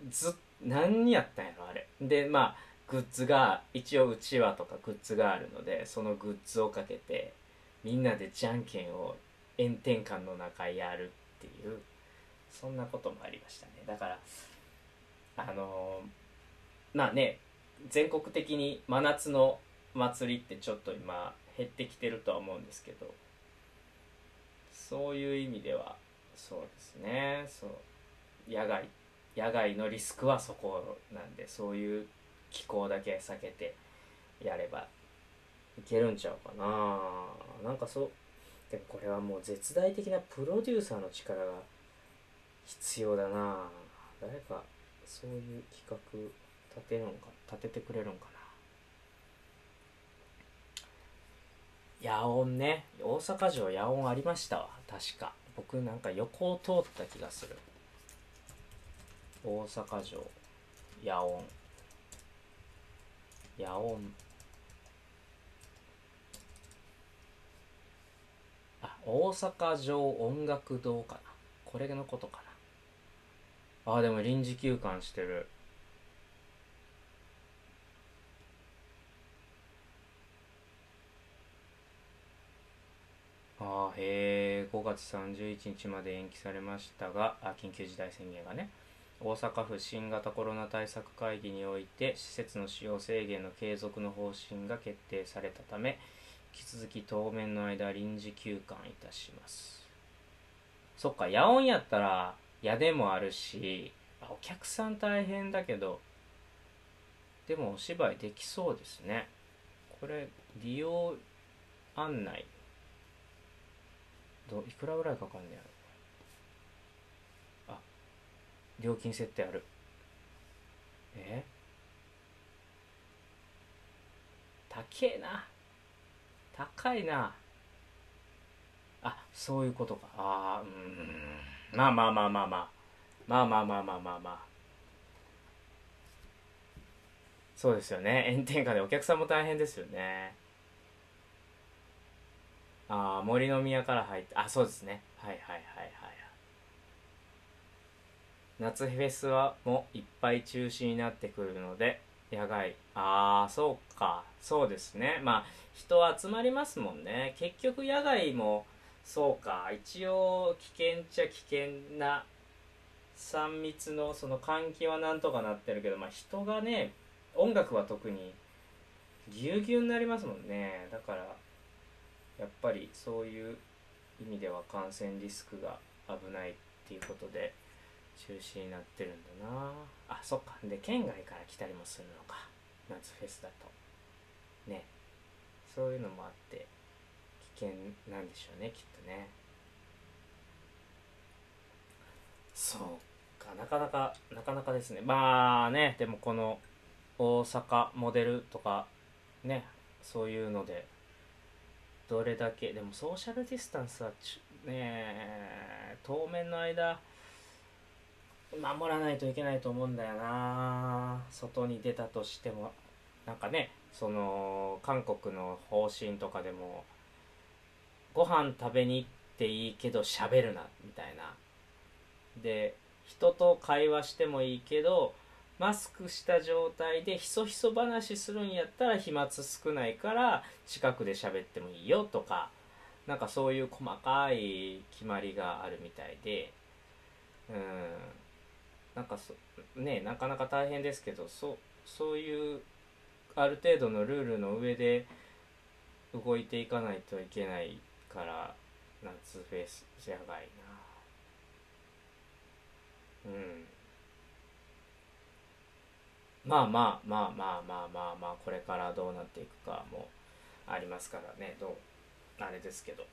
ず何やったんやろあれ。でまあグッズが一応うちわとかグッズがあるのでそのグッズをかけてみんなでじゃんけんを炎天下の中やるっていうそんなこともありましたね。だからあのー、まあね全国的に真夏の祭りってちょっと今減ってきてるとは思うんですけどそういう意味ではそうですね。そう野外。って野外のリスクはそこなんでそういう気候だけ避けてやればいけるんちゃうかな。なんかそうでもこれはもう絶大的なプロデューサーの力が必要だな。誰かそういう企画立てるんか立ててくれるんかな。野音ね。大阪城野音ありましたわ確か。僕なんか横を通った気がする。大阪城野音。野音。あ大阪城音楽堂かな。これのことかな。あでも臨時休館してる。あーへえ5月31日まで延期されましたがあ緊急事態宣言がね。大阪府新型コロナ対策会議において施設の使用制限の継続の方針が決定されたため引き続き当面の間臨時休館いたします。そっか野音やったら矢でもあるしお客さん大変だけどでもお芝居できそうですね。これ利用案内どいくらぐらいかかるんねやろあ料金設定ある。え？高えな。高いな。あそういうことか。あうん。まあまあまあまあまあ。まあまあまあまあまあまあ。そうですよね。炎天下でお客さんも大変ですよね。ああ森の宮から入ってあそうですね。はいはいはいはい。夏フェスはもういっぱい中止になってくるので野外。ああそうか。そうですね。まあ人集まりますもんね。結局野外もそうか。一応危険っちゃ危険な3密のその換気はなんとかなってるけどまあ人がね音楽は特にぎゅうぎゅうになりますもんね。だからやっぱりそういう意味では感染リスクが危ないっていうことで。中止になってるんだな。あそっか。で県外から来たりもするのか。夏フェスだと。ね。そういうのもあって危険なんでしょうねきっとね。そうか。なかなかなかなかですね。まあねでもこの大阪モデルとかねそういうのでどれだけでもソーシャルディスタンスはちねえ当面の間守らないといけないと思うんだよな。外に出たとしても。なんかねその韓国の方針とかでもご飯食べに行っていいけど喋るなみたいな。で人と会話してもいいけどマスクした状態でひそひそ話するんやったら飛沫少ないから近くで喋ってもいいよとか。なんかそういう細かい決まりがあるみたいで。うん。なんかそねなかなか大変ですけどそそういうある程度のルールの上で動いていかないといけないから夏フェスやばいな。うん。まあまあまあまあまあまあまあこれからどうなっていくかもありますからね。どうあれですけど。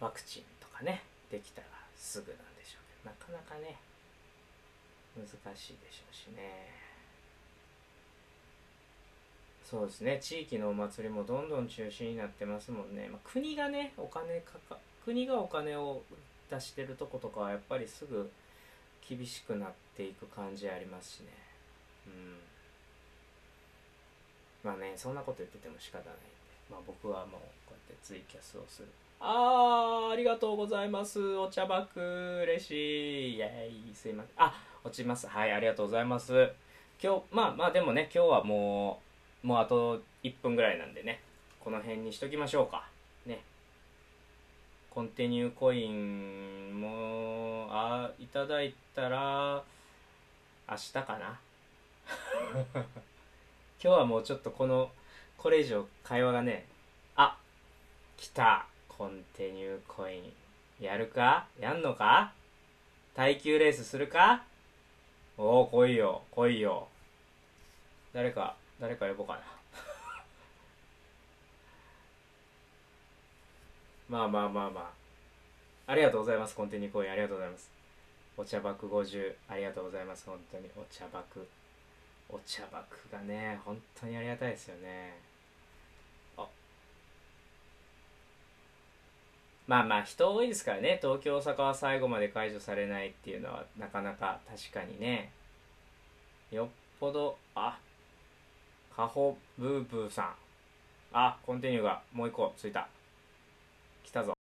ワクチンとかねできたらすぐな。なかなかね難しいでしょうしね。そうですね。地域のお祭りもどんどん中止になってますもんね、まあ、国がねお金かか国がお金を出してるとことかはやっぱりすぐ厳しくなっていく感じありますしね。うん。まあねそんなこと言ってても仕方ないんで。まあ僕はもうこうやってツイキャスをする。あーありがとうございます。お茶バク嬉しい。イエーイ。すいません。あ落ちます。はいありがとうございます。今日まあまあでもね今日はもうもうあと1分ぐらいなんでねこの辺にしときましょうか。ね。コンティニューコインもあいただいたら明日かな。<laughs> 今日はもうちょっとこのこれ以上会話がねあ来た。コンティニューコインやるか？やんのか？耐久レースするか？おお来いよ。来いよ。誰か誰か呼ぼうかな。<laughs> まあまあまあまあ。ありがとうございます。コンティニューコインありがとうございます。お茶爆50ありがとうございます。本当に。お茶爆。お茶爆がね本当にありがたいですよね。まあまあ人多いですからね。東京大阪は最後まで解除されないっていうのはなかなか確かにね。よっぽどあカホブーブーさん。あコンティニューがもう一個ついた。来たぞ。